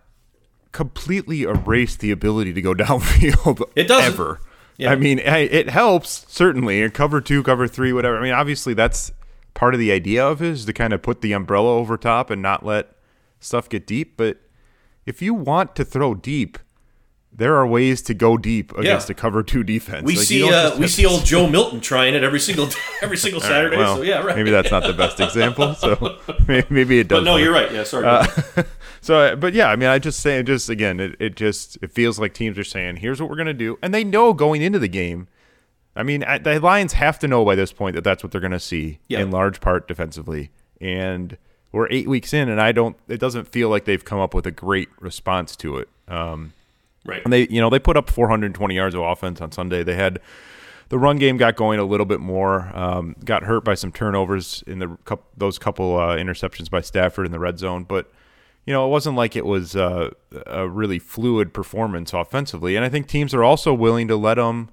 completely erase the ability to go [LAUGHS] downfield It doesn't. ever. Yeah. I mean, it helps certainly. And cover two, cover three, whatever. I mean, obviously that's part of the idea of it is to kind of put the umbrella over top and not let stuff get deep. But if you want to throw deep, there are ways to go deep against Yeah. a cover two defense. We Like, see uh, we [LAUGHS] see old Joe Milton trying it every single [LAUGHS] every single Saturday. Well, so yeah, right. Maybe that's not the best [LAUGHS] example. So maybe it does. But no, work. you're right. Yeah, sorry. Uh, so, but yeah, I mean, I just say, just again, it, it just it feels like teams are saying, "Here's what we're gonna do," and they know going into the game. I mean, the Lions have to know by this point that that's what they're gonna see Yeah. in large part defensively, and we're eight weeks in, and I don't. It doesn't feel like they've come up with a great response to it. Um, right. and they, you know, they put up 420 yards of offense on Sunday. They had the run game got going a little bit more. Um, got hurt by some turnovers in the those couple uh, interceptions by Stafford in the red zone, but you know, it wasn't like it was uh, a really fluid performance offensively. And I think teams are also willing to let them.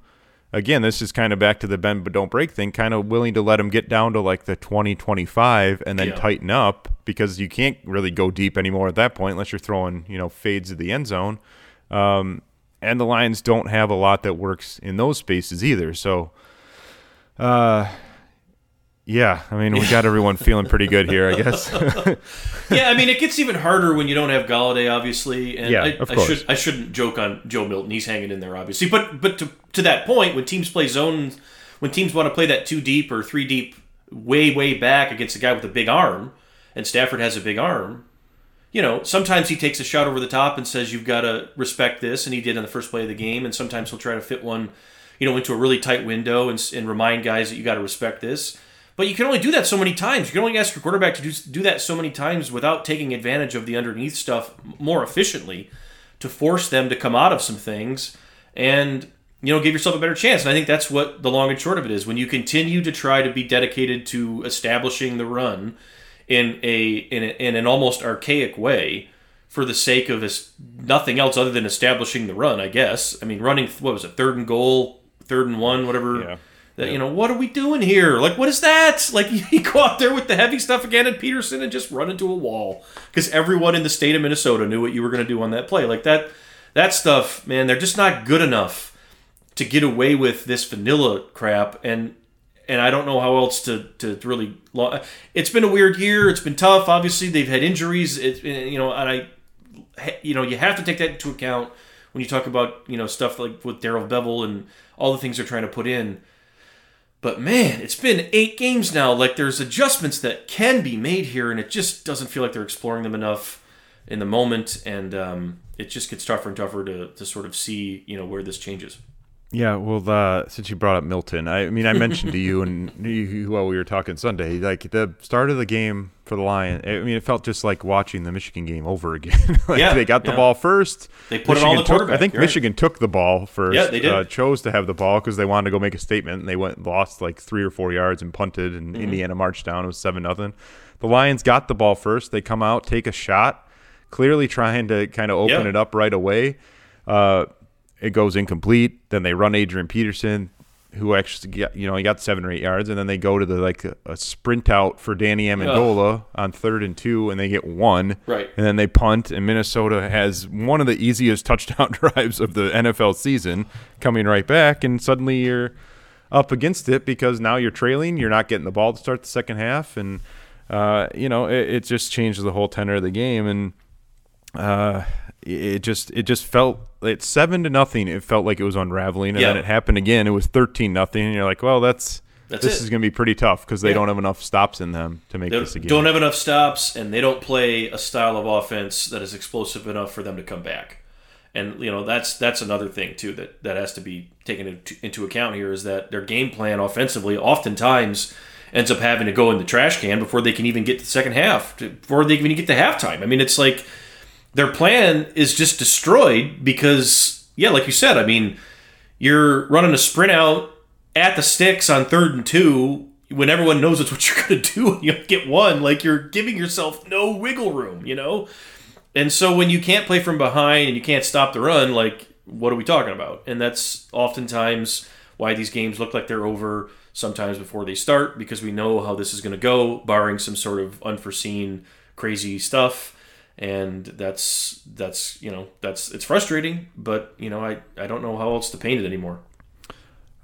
again, this is kind of back to the bend but don't break thing, kind of willing to let them get down to like the 20, 25 and then Yeah. tighten up because you can't really go deep anymore at that point unless you're throwing, you know, fades at the end zone. Um, and the Lions don't have a lot that works in those spaces either. So, uh, yeah, I mean, we got everyone [LAUGHS] feeling pretty good here, I guess. [LAUGHS] yeah, I mean, it gets even harder when you don't have Golladay, obviously. And Yeah, I, of I course. should I shouldn't joke on Joe Milton. He's hanging in there, obviously. But but to, to that point, when teams play zone, when teams want to play that two deep or three deep, way way back against a guy with a big arm, and Stafford has a big arm. You know, sometimes he takes a shot over the top and says you've got to respect this, and he did on the first play of the game. And sometimes he'll try to fit one, you know, into a really tight window and, and remind guys that you got to respect this. But you can only do that so many times. You can only ask your quarterback to do, do that so many times without taking advantage of the underneath stuff more efficiently to force them to come out of some things and you know give yourself a better chance. And I think that's what the long and short of it is. When you continue to try to be dedicated to establishing the run in a in, a, in an almost archaic way for the sake of this nothing else other than establishing the run, I guess. I mean, running what was it, third and goal, third and one, whatever. Yeah. That, You know, what are we doing here? Like, what is that? Like, [LAUGHS] you go out there with the heavy stuff again and Peterson and just run into a wall because everyone in the state of Minnesota knew what you were going to do on that play. Like that, that stuff, man. They're just not good enough to get away with this vanilla crap. And and I don't know how else to to really. It's been a weird year. It's been tough. Obviously, they've had injuries. It, you know, and I you know, you have to take that into account when you talk about, you know, stuff like with Darrell Bevell and all the things they're trying to put in. But man, it's been eight games now. Like there's adjustments that can be made here, and it just doesn't feel like they're exploring them enough in the moment. And um, it just gets tougher and tougher to, to sort of see, you know, where this changes. Yeah, well, uh, since you brought up Milton, I, I mean, I mentioned to you and [LAUGHS] you, while we were talking Sunday, like the start of the game for the Lion. I mean, it felt just like watching the Michigan game over again. [LAUGHS] like Yeah, they got the yeah. ball first. They put it on the took- I think you're right. Michigan took the ball first. Yeah, they did. Uh, chose to have the ball because they wanted to go make a statement, and they went lost like three or four yards and punted, and Mm-hmm. Indiana marched down. It was seven nothing. The Lions got the ball first. They come out, take a shot, clearly trying to kind of open Yeah. it up right away. Uh, it goes incomplete. Then they run Adrian Peterson, who actually got you know he got seven or eight yards, and then they go to the like a, a sprint out for Danny Amendola on third and two, and they get one. Right. And then they punt, and Minnesota has one of the easiest [LAUGHS] touchdown [LAUGHS] drives of the NFL season, coming right back, and suddenly you're up against it because now you're trailing. You're not getting the ball to start the second half, and uh, you know it, it just changes the whole tenor of the game, and uh, it just it just felt it's seven to nothing. It felt like it was unraveling, and Yeah. then it happened again. It was thirteen nothing, and you're like, well, that's. That's this it. is going to be pretty tough because they Yeah. don't have enough stops in them to make They this a game. don't have enough stops, and they don't play a style of offense that is explosive enough for them to come back. And you know that's that's another thing too that that has to be taken into, into account here is that their game plan offensively oftentimes ends up having to go in the trash can before they can even get to the second half, before they can even get to halftime. I mean, it's like their plan is just destroyed because yeah, like you said, I mean, you're running a sprint out at the sticks on third and two when everyone knows it's what [LAUGHS] you're going to do and you get one. Like you're giving yourself no wiggle room you know? And so when you can't play from behind and you can't stop the run like what are we talking about? And that's oftentimes why these games look like they're over sometimes before they start because we know how this is going to go barring some sort of unforeseen crazy stuff and that's that's you know that's it's frustrating but you know i i don't know how else to paint it anymore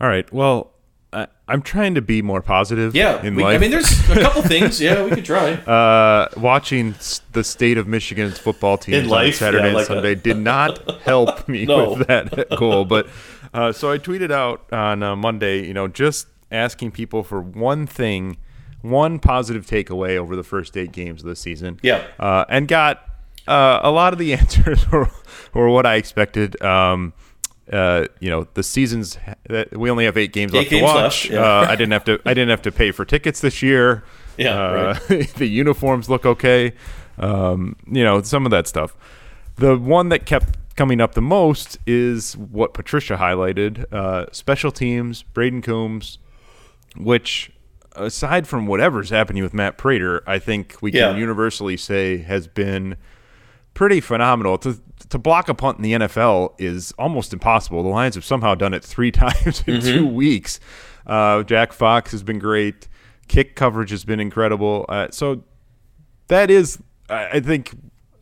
All right. Well, I, I'm trying to be more positive. Yeah, in we, life. I mean, there's a couple things. [LAUGHS] Yeah, we could try. uh, watching the state of Michigan's football team on? Saturday Yeah, I and like Sunday that. did [LAUGHS] not help me No. with that [LAUGHS] goal. But uh, so I tweeted out on uh, Monday, you know, just asking people for one thing, one positive takeaway over the first eight games of the season. Yeah. uh, and got uh, a lot of the [LAUGHS] answers were, were what I expected. Um, uh, you know, the seasons that we only have eight games left games to left, watch. yeah. Uh, I didn't have to. I didn't have to pay for tickets this year. Yeah, Uh, [LAUGHS] the uniforms look okay. Um, you know, some of that stuff. The one that kept coming up the most is what Patricia highlighted: uh, special teams, Brayden Coombs, which, aside from whatever's happening with Matt Prater, I think we can Yeah. universally say has been pretty phenomenal. To to block a punt in the NFL is almost impossible. The Lions have somehow done it three [LAUGHS] times in two weeks. Uh, Jack Fox has been great. Kick coverage has been incredible. Uh, so that is, I I think,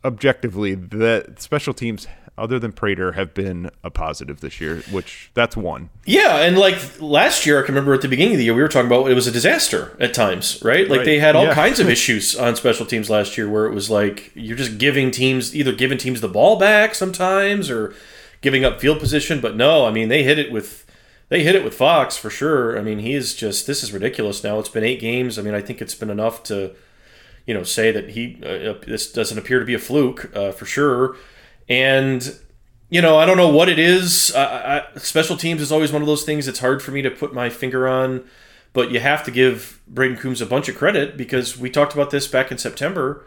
objectively, that special teams other than Prater have been a positive this year, which that's one. Yeah, and like last year, I can remember at the beginning of the year, we were talking about it was a disaster at times, right? Like Right. they had all Yeah. kinds of [LAUGHS] issues on special teams last year where it was like you're just giving teams either giving teams the ball back sometimes or giving up field position. But no, I mean they hit it with they hit it with Fox for sure. I mean he is just this is ridiculous now. It's been eight games. I mean I think it's been enough to you know say that he uh, this doesn't appear to be a fluke uh, for sure and you know i don't know what it is. I, I, special teams is always one of those things it's hard for me to put my finger on but you have to give brayden coombs a bunch of credit because we talked about this back in september.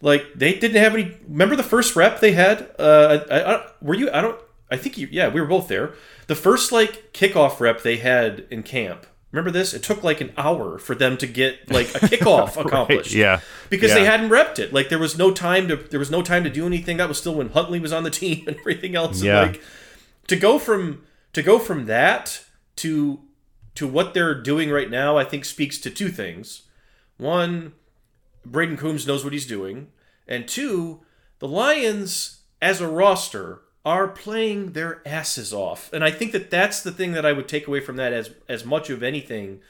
Like they didn't have any remember the first rep they had? Uh I, I, were you i don't i think you yeah we were both there. The first like kickoff rep they had in camp remember this it took like an hour for them to get like a kickoff [LAUGHS] accomplished yeah. because Yeah. they hadn't repped it. Like there was no time to there was no time to do anything. That was still when Huntley was on the [LAUGHS] team and everything else. And Yeah. like to go from to go from that to to what they're doing right now, I think speaks to two things. One, Brayden Coombs knows what he's doing, and two, the Lions as a roster are playing their asses off, and I think that that's the thing that I would take away from that as as much of anything,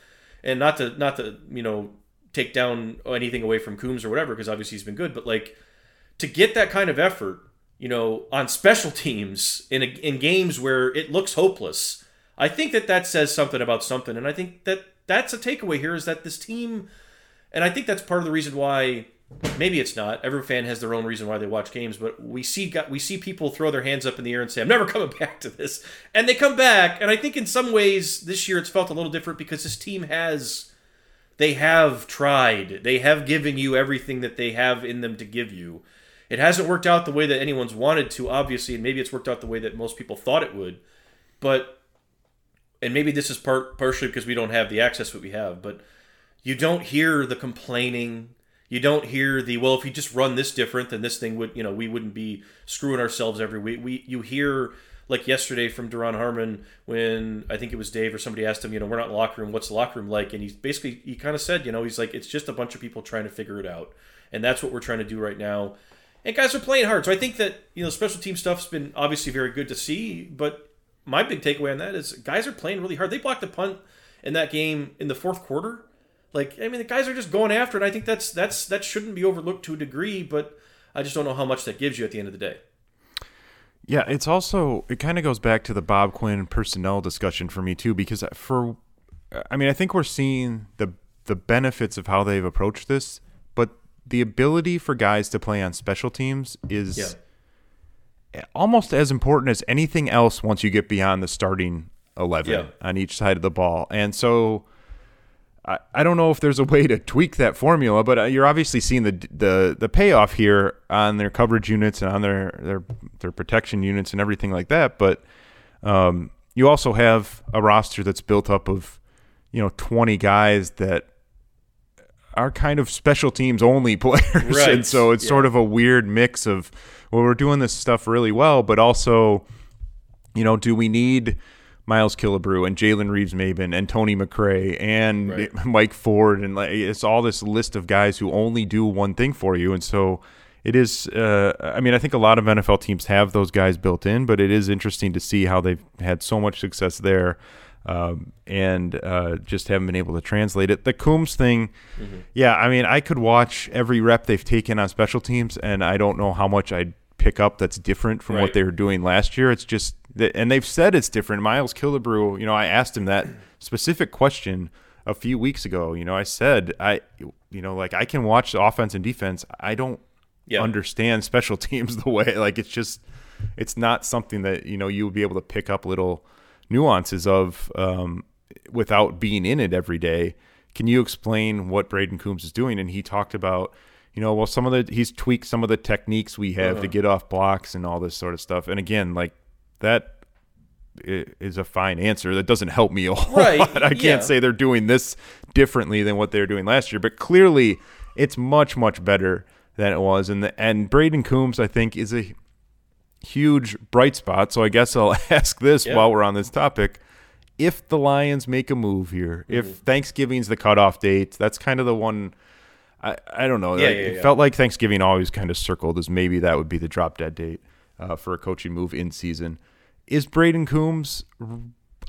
and not to not to you know take down anything away from Coombs or whatever because obviously he's been good, but like to get that kind of effort, you know, on special [LAUGHS] teams in a, in games where it looks hopeless, I think that that says something about something, and I think that that's a takeaway here is that this team, and I think that's part of the reason why. Maybe it's not. Every fan has their own reason why they watch games, but we see we see people throw their hands up in the air and say, "I'm never [LAUGHS] coming back to this," and they come back. And I think in some ways this year it's felt a little different because this team has they have tried. They have given you everything that they have in them to give you. It hasn't worked out the way that anyone's wanted to, obviously, and maybe it's worked out the way that most people thought it would. But and maybe this is part partially because we don't have the access that we have, but you don't hear the complaining. You don't hear the well. If we just run this different, then this thing would you know we wouldn't be screwing ourselves every week. We you hear like yesterday from Duron Harmon when I think it was Dave or somebody asked him, you know, we're not in the locker room. What's the locker room like? And he basically he kind of said, you know, he's like it's just a bunch of people trying to figure it out, and that's what we're trying to do right now. And guys are playing hard. So I think that you know special team stuff's been obviously very good to see, but my big takeaway on that is guys are playing really hard. They blocked a punt in that game in the fourth quarter. Like I mean, the guys are just going after it. I think that's that's that shouldn't be overlooked to a degree, but I just don't know how much that gives you at the end of the day. Yeah, it's also it kind of goes back to the Bob Quinn personnel discussion for me too, because for I mean I think we're seeing the the benefits of how they've approached this, but the ability for guys to play on special teams is almost as important as anything else once you get beyond the starting eleven Yeah. on each side of the ball, and so. I, I don't know if there's a way to tweak that formula, but uh, you're obviously seeing the the the payoff here on their coverage units and on their their their protection units and everything like that. But um, you also have a roster that's built up of you know 20 guys that are kind of special teams only [LAUGHS] players, Right. and so it's Yeah. sort of a weird mix of well, we're doing this stuff really well, but also you know, do we need Miles Killebrew and Jalen Reeves Maybin and Tony McRae and Right. [LAUGHS] Mike Ford and like it's all this list of guys who only do one thing for you, and so it is. Uh, I mean, I think a lot of NFL teams have those guys built in, but it is interesting to see how they've had so much success there. Um, and uh, just haven't been able to translate it. The Coombs thing, yeah, I mean, I could watch every rep they've taken on special teams, and I don't know how much I'd pick up that's different from what they were doing last year. It's just, and they've said it's different. Miles Killebrew, you know, I asked him that specific question a few weeks ago. You know, I said, I, you know, like I can watch the offense and defense. I don't Yeah. understand [LAUGHS] special teams the way, like it's just, it's not something that you know you would be able to pick up little nuances of um, without being in it every day. Can you explain what Brayden Coombs is doing? And he talked about, you know, well, some of the he's tweaked some of the techniques we have to get off blocks and all this sort of stuff. And again, like that is a fine answer. That doesn't help me a whole [LAUGHS] Right, lot. I can't yeah. say they're doing this differently than what they were doing last year, but clearly it's much much better than it was. And the, and Brayden Coombs, I think, is a huge bright spot. So I guess I'll [LAUGHS] ask this Yeah. while we're on this topic. If the Lions make a move here, Mm-hmm. if Thanksgiving's the cutoff date, that's kind of the one. I, I don't know. Yeah, Like, it felt like Thanksgiving always kind of circled as maybe that would be the drop dead date uh, for a coaching move in season. Is Brayden Coombs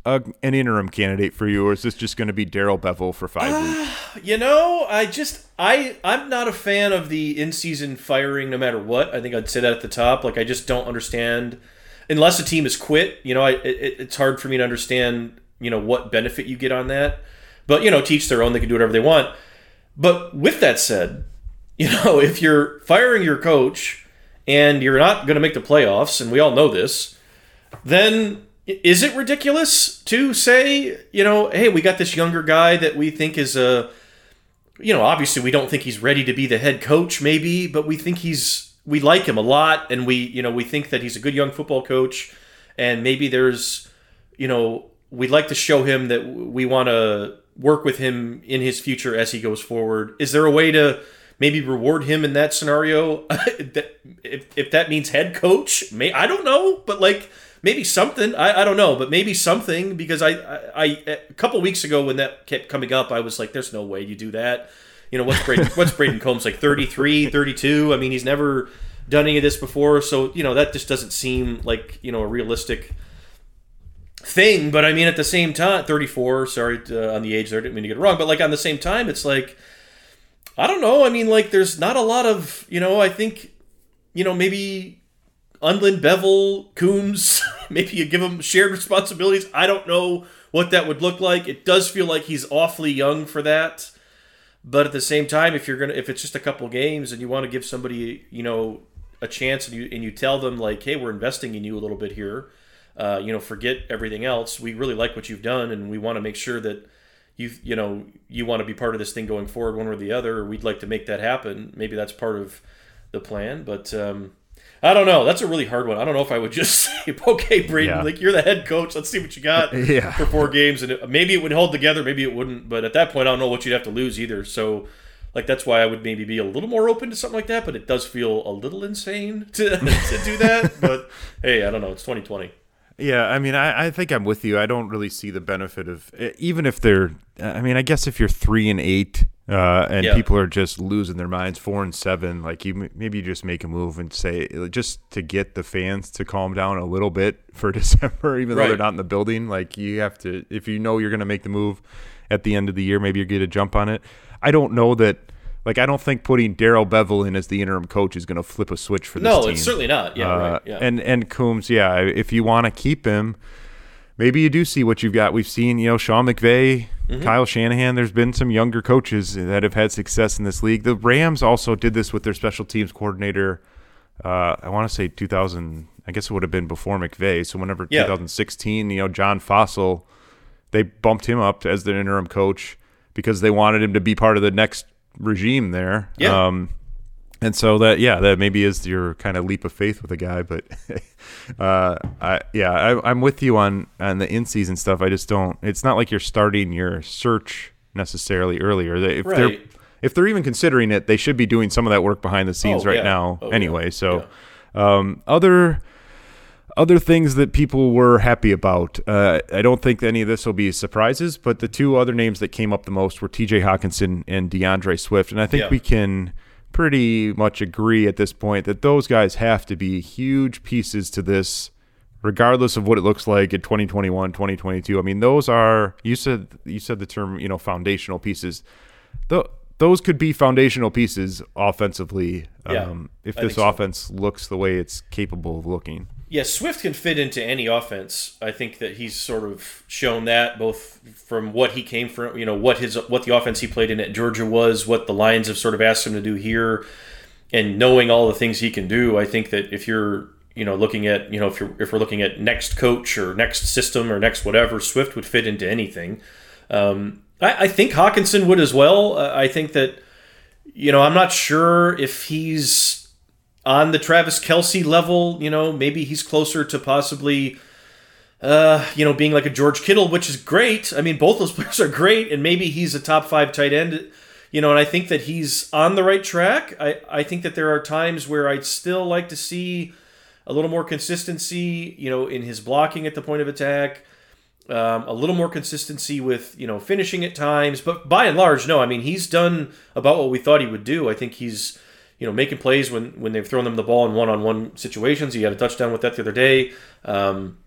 uh, an interim candidate for you, or is this just going to be Darrell Bevell for five weeks? You know, I just I I'm not a fan of the in-season firing no matter what. I think I'd say that at the top. Like I just don't understand unless a team has quit. You know, I it, it's hard for me to understand. You know what benefit you get on that. But you know, teach their own. They can do whatever they want. But with that said, [LAUGHS] you know, if you're firing your coach and you're not going to make the playoffs, and we all know this, then is it ridiculous to say, you know, hey, we got this younger guy that we think is a, you know, obviously we don't think he's ready to be the head coach, maybe, but we think he's, we like him a lot, and we, you know, we think that he's a good young football coach, and maybe there's, you know, we'd like to show him that we want to work with him in his future as he goes forward. Is there a way to maybe reward him in that scenario? [LAUGHS] if, if that means head coach, may I don't know, but like maybe something. I, I don't know, but maybe something because I, I, I a couple weeks ago when that kept coming up, I was like, "There's no way you do that." You know what's Brayden, what's Brayden Coombs like 33, 32? I mean, he's never done any of this before, so you know that just doesn't seem like you know a realistic thing. But I mean, at the same time, 34. Sorry to, uh, on the age there, I didn't mean to get it wrong, but like on the same time, it's like I don't know. I mean, like there's not a lot of you know. I think you know maybe Undlin, Bevell, Coombs. [LAUGHS] maybe you give them shared responsibilities. I don't know what that would look like. It does feel like he's awfully young for that. But at the same time, if you're gonna, if it's just a couple games and you want to give somebody, you know, a chance, and you and you tell them like, hey, we're investing in you a little bit here, uh, you know, forget everything else. We really like what you've done, and we want to make sure that you, you know, you want to be part of this thing going forward, one or the other. Or we'd like to make that happen. Maybe that's part of the plan, but. Um, I don't know. That's a really hard one. I don't know if I would just [LAUGHS] say, "Okay, Brayden, Yeah. like you're the head coach. Let's see what you got [LAUGHS] Yeah. for four games." And it, maybe it would hold together, maybe it wouldn't. But at that point, I don't know what you'd have to lose either. So, like that's why I would maybe be a little more open to something like that. But it does feel a little insane to [LAUGHS] to do that. But hey, I don't know. It's 2020. Yeah, I mean, I, I think I'm with you. I don't really see the benefit of even if they're. I mean, I guess if you're three and eight, uh, and Yeah. people are just losing their minds, four and seven, like you maybe you just make a move and say just to get the fans to calm down a little bit [LAUGHS] for [LAUGHS] December, even though they're not in the building. Like you have to, if you know you're going to make the move at the end of the year, maybe you get a jump on it. I don't know that. Like I don't think putting Darrell Bevell in as the interim coach is going to flip a switch for this No, team. it's certainly not. Yeah, Uh, right. Yeah. And and Coombs, yeah, if you want to keep him, maybe you do see what you've got. We've seen, you know, Sean McVay, Mm-hmm. Kyle Shanahan. There's been some younger coaches that have had success in this league. The Rams also did this with their special teams coordinator. Uh, I want to say 2000. I guess it would have been before McVay. So whenever Yeah. 2016, you know, John Fassel, they bumped him up as their interim coach because they wanted him to be part of the next regime there. Yeah. Um, and so that yeah, that maybe is your kind of leap of faith with a guy, but [LAUGHS] uh, I yeah, I, I'm with you on on the in season stuff. I just don't. It's not like you're starting your search necessarily earlier. If they're if they're even considering it, they should be doing some of that work behind the scenes Oh, right yeah. now Oh, yeah. anyway. So um, other other things that people were happy about. Uh, I don't think any of this will be surprises, but the two other names that came up the most were T.J. Hockenson and DeAndre Swift, and I think Yeah. we can pretty much agree at this point that those guys have to be huge pieces to this regardless of what it looks like in 2021 2022 i mean those are you said you said the term you know foundational pieces Tho- those could be foundational pieces offensively Yeah, um, if I this think so. offense looks the way it's capable of looking Yeah, Swift can fit into any offense. I think that he's sort of shown that both from what he came from, you know, what his what the offense he played in at Georgia was, what the Lions have sort of asked him to do here, and knowing all the things he can do. I think that if you're, you know, looking at, you know, if you're if we're looking at next coach or next system or next whatever, Swift would fit into anything. Um, I, I think Hockenson would as well. Uh, I think that, you know, I'm not sure if he's on the Travis Kelce level. You know, maybe he's closer to possibly, uh, you know, being like a George Kittle, which is great. I mean, both those [LAUGHS] players are great, and maybe he's a top five tight end. you know, and I think that he's on the right track. I, I think that there are times where I'd still like to see a little more consistency, you know, in his blocking at the point of attack, um, a little more consistency with, you know, finishing at times. But by and large, no, I mean, he's done about what we thought he would do. I think he's, you know, making plays when, when they've thrown them the ball in one on one situations. He had a touchdown with that the other day. Um,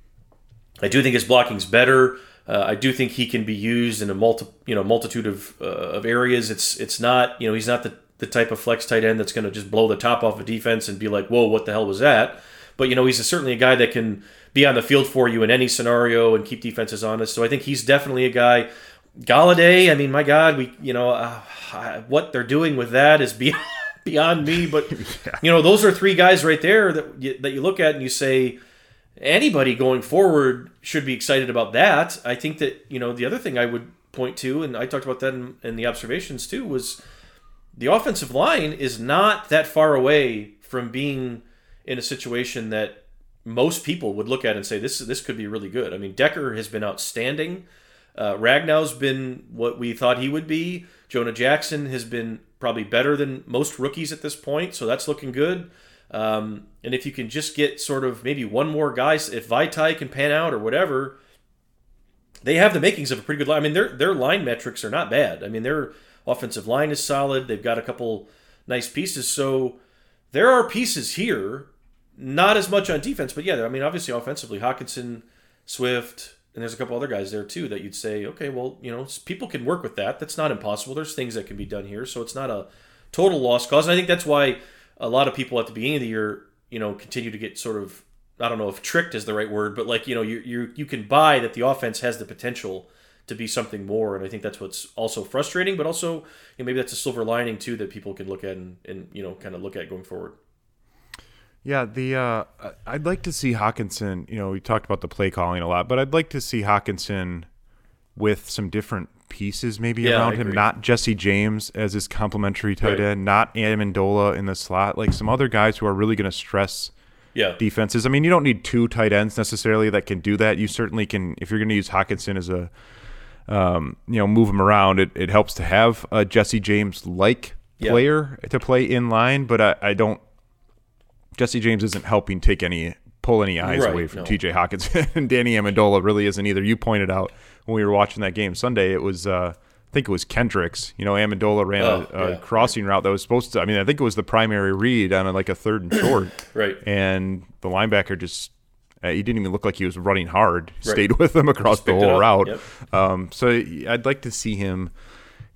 I do think his blocking's better. Uh, I do think he can be used in a multi, you know, multitude of, uh, of areas. It's it's not, you know, he's not the, the type of flex tight end that's going to just blow the top off a defense and be like, whoa, what the hell was that? But you know, he's a, certainly a guy that can be on the field for you in any scenario and keep defenses honest. So I think he's definitely a guy. Golladay, I mean, my God, we you know uh, what they're doing with that is beyond beyond me. But [LAUGHS] yeah. you know, those are three guys right there that you, that you look at and you say anybody going forward should be excited about that. I think that you know the other thing I would point to, and I talked about that in, in the observations too, was the offensive line is not that far away from being in a situation that most people would look at and say this this could be really good. I mean, Decker has been outstanding. Uh, Ragnow's been what we thought he would be. Jonah Jackson has been probably better than most rookies at this point, so that's looking good. Um, and if you can just get sort of maybe one more guy, if Vaitai can pan out or whatever, they have the makings of a pretty good line. I mean, their their line metrics are not bad. I mean, their offensive line is solid. They've got a couple nice pieces. So there are pieces here, not as much on defense, but yeah, I mean, obviously offensively, Hockenson, Swift, and there's a couple other guys there too that you'd say, okay, well, you know, people can work with that. That's not impossible. There's things that can be done here, so it's not a total lost cause. And I think that's why a lot of people at the beginning of the year, you know, continue to get sort of I don't know if tricked is the right word, but like you know, you you you can buy that the offense has the potential to be something more, and I think that's what's also frustrating, but also you know, maybe that's a silver lining too that people can look at and, and you know kind of look at going forward. Yeah, the uh, I'd like to see Hockenson. You know, we talked about the play calling a lot, but I'd like to see Hockenson with some different pieces maybe yeah, around him. Not Jesse James as his complementary tight right. end, not Amendola in the slot. Like some other guys who are really going to stress yeah. defenses. I mean, you don't need two tight ends necessarily that can do that. You certainly can if you're going to use Hockenson as a um, you know move him around. It, it helps to have a Jesse James like player to play in line, but I, I don't Jesse James isn't helping take any pull any eyes right, away from no. TJ Hawkins [LAUGHS] and Danny Amendola really isn't either. You pointed out when we were watching that game Sunday, it was uh, I think it was Kendricks. You know, Amendola ran oh, a, a yeah. crossing route that was supposed to. I mean, I think it was the primary read on a, like a third and [CLEARS THROAT] short. right. And the linebacker just uh, he didn't even look like he was running hard. Right. Stayed with him across the whole route. Yep. Um, so I'd like to see him.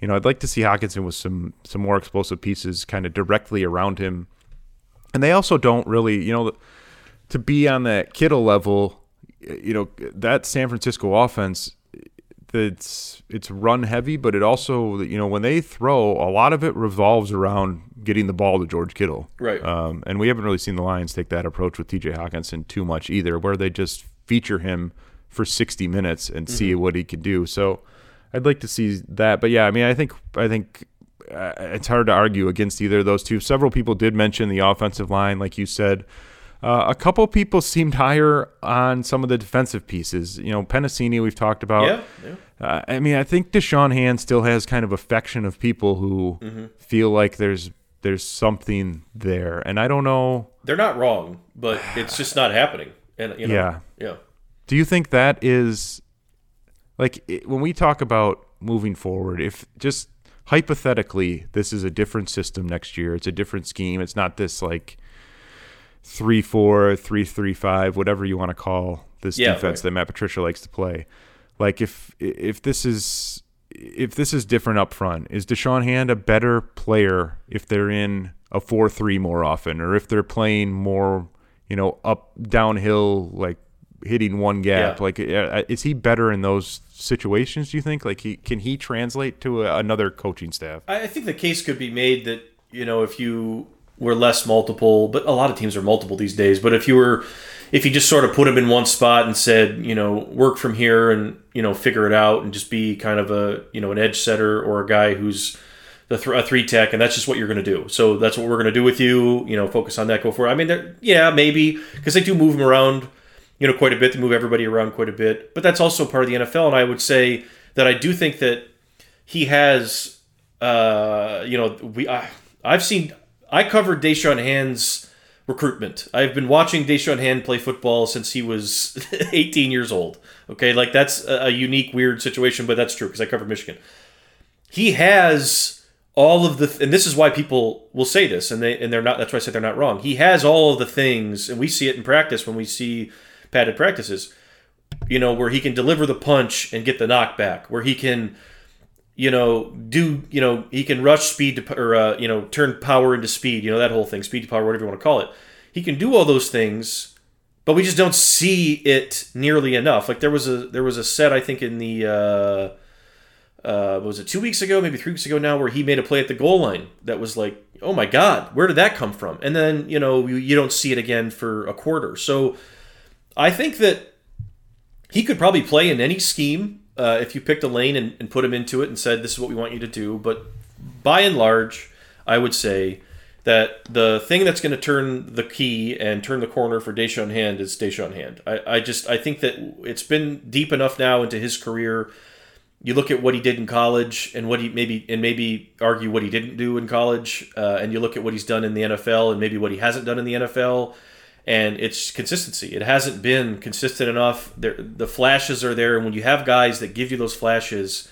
You know, I'd like to see Hockenson with some some more explosive pieces kind of directly around him and they also don't really, you know, to be on that Kittle level, you know, that San Francisco offense, it's it's run heavy, but it also, you know, when they throw, a lot of it revolves around getting the ball to George Kittle. Right. Um, and we haven't really seen the Lions take that approach with T.J. Hockenson too much either, where they just feature him for 60 minutes and mm-hmm. see what he can do. So I'd like to see that. But yeah, I mean, I think I think uh, it's hard to argue against either of those two. Several people did mention the offensive line, like you said. Uh, a couple people [LAUGHS] seemed higher on some of the defensive pieces. You know, Penisini we've talked about. Yeah. yeah. Uh, I mean, I think Da'Shawn Hand still has kind of affection of people who mm-hmm. feel like there's there's something there, and I don't know. They're not wrong, but it's just not happening. And you know, yeah, yeah. Do you think that is like when we talk about moving forward? If just hypothetically, this is a different system next year. It's a different scheme. It's not this like three four, three three five, whatever you want to call this yeah, defense right. that Matt Patricia likes to play. Like if if this is if this is different up front, is Da'Shawn Hand a better player if they're in a four three more often, or if they're playing more, you know, up downhill like hitting one gap. Yeah. Like, uh, is he better in those situations? Do you think? Like, he can he translate to a, another coaching staff? I think the case could be made that you know if you were less multiple, but a lot of teams are multiple these days. But if you were, if you just sort of put him in one spot and said, you know, work from here and you know figure it out and just be kind of a you know an edge setter or a guy who's the th- a three tech, and that's just what you're going to do. So that's what we're going to do with you. You know, focus on that. Go for it. I mean, yeah, maybe because they do move him around you know, quite a bit. to move everybody around quite a bit. But that's also part of the NFL. And I would say that I do think that he has uh, you know, we I, I've seen I covered Da'Shawn Hand's recruitment. I've been watching Da'Shawn Hand play football since he was [LAUGHS] 18 years old. Okay, like that's a unique, weird situation, but that's true because I covered Michigan. He has all of the, and this is why people will say this, and they and they're not. That's why I said they're not wrong. He has all of the things, and we see it in practice when we see padded practices. You know, where he can deliver the punch and get the knockback, where he can you know, do you know he can rush speed to or uh, you know turn power into speed, you know that whole thing, speed to power, whatever you want to call it. He can do all those things, but we just don't see it nearly enough. Like there was a there was a set I think in the uh, uh, was it two weeks ago, maybe three weeks ago now, where he made a play at the goal line that was like, oh my god, where did that come from? And then you know you, you don't see it again for a quarter. So I think that he could probably play in any scheme uh, if you picked a lane and, and put him into it and said this is what we want you to do. But by and large, I would say that the thing that's going to turn the key and turn the corner for Da'Shawn Hand is Da'Shawn Hand. I, I just I think that it's been deep enough now into his career. You look at what he did in college and what he maybe and maybe argue what he didn't do in college, uh, and you look at what he's done in the NFL and maybe what he hasn't done in the NFL and it's consistency. It hasn't been consistent enough. There, the flashes are there, and when you have guys that give you those flashes,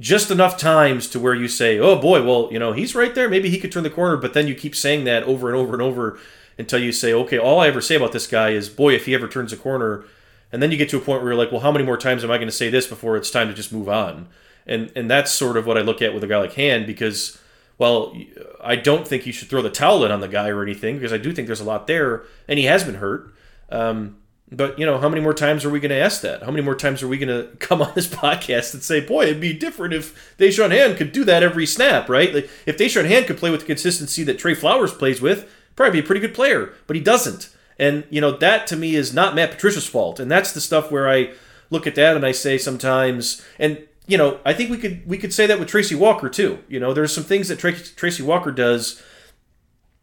just enough times to where you say, "Oh boy, well, you know, he's right there. Maybe he could turn the corner." But then you keep saying that over and over and over until you say, "Okay, all I ever say about this guy is, boy, if he ever turns a corner." And then you get to a point where you're like, "Well, how many more times am I going to say this before it's time to just move on?" And and that's sort of what I look at with a guy like Hand because well, I don't think you should throw the towel in on the guy or anything because I do think there's a lot there, and he has been hurt. Um, but you know, how many more times are we going to ask that? How many more times are we going [LAUGHS] to come on this podcast and say, "Boy, it'd be different if Da'Shawn Hand could do that every snap, right? Like if Da'Shawn Hand could play with the consistency that Trey Flowers plays with, probably be a pretty good player, but he doesn't. And you know, that to me is not Matt Patricia's fault, and that's the stuff where I look at that and I say sometimes, and you know, I think we could we could say that with Tracy Walker too. You know, there's some things that Tracy, Tracy Walker does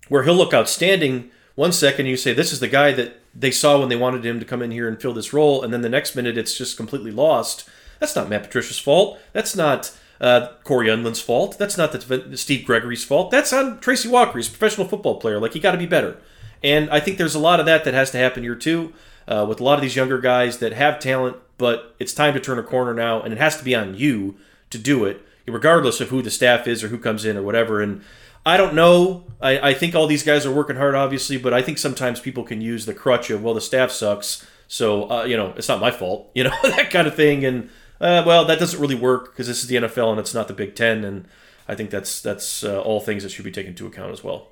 where he'll look outstanding one second you say this is the guy that they saw when they wanted him to come in here and fill this role, and then the next minute it's just completely lost. That's not Matt Patricia's fault. That's not uh, Cory Undlin's fault. That's not the, Steve Gregory's fault. That's on Tracy Walker. He's a professional football player. Like he got to be better. And I think there's a lot of that that has to happen here too, uh, with a lot of these younger guys that have talent but it's time to turn a corner now, and it has to be on you to do it, regardless of who the staff is or who comes in or whatever. And I don't know. I, I think all these guys are working hard, obviously, but I think sometimes people can use the crutch of, well, the staff sucks, so, uh, you know, it's not my fault, [LAUGHS] you know, that kind of thing. And, uh, well, that doesn't really work because this is the NFL and it's not the Big Ten. And I think that's that's uh, all things that should be taken into account as well.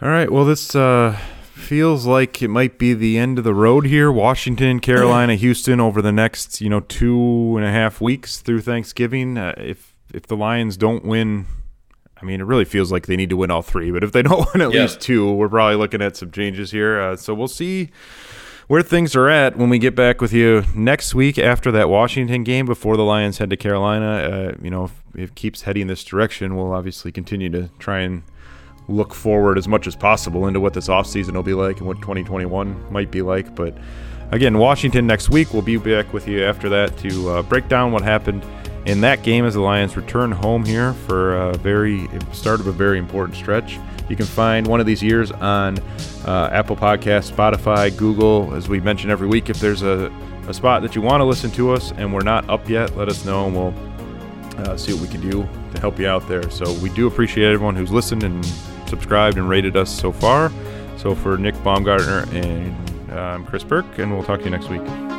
All right. Well, this uh, feels like it might be the end of the road here. Washington, [CLEARS THROAT] Carolina, Houston over the next you know two and a half weeks through Thanksgiving. Uh, if if the Lions don't win, I mean, it really feels like they need to win all three. But if they don't [LAUGHS] win at yeah. least two, we're probably looking at some changes here. Uh, so we'll see where things are at when we get back with you next week after that Washington game before the Lions head to Carolina. Uh, you know, if it keeps heading this direction, we'll obviously continue to try and look forward as much as possible into what this offseason will be like and what 2021 might be like. But again, Washington next week. We'll be back with you after that to uh, break down what happened in that game as the Lions return home here for a very start of a very important stretch. You can find one of these years on uh, Apple Podcast, Spotify, Google. As we mention every week, if there's a, a spot that you want to listen to us and we're not up yet, let us know and we'll uh, see what we can do to help you out there. So we do appreciate everyone who's listened and subscribed and rated us so far. So for Nick Baumgardner and uh, I'm Chris Burke, and we'll talk to you next week.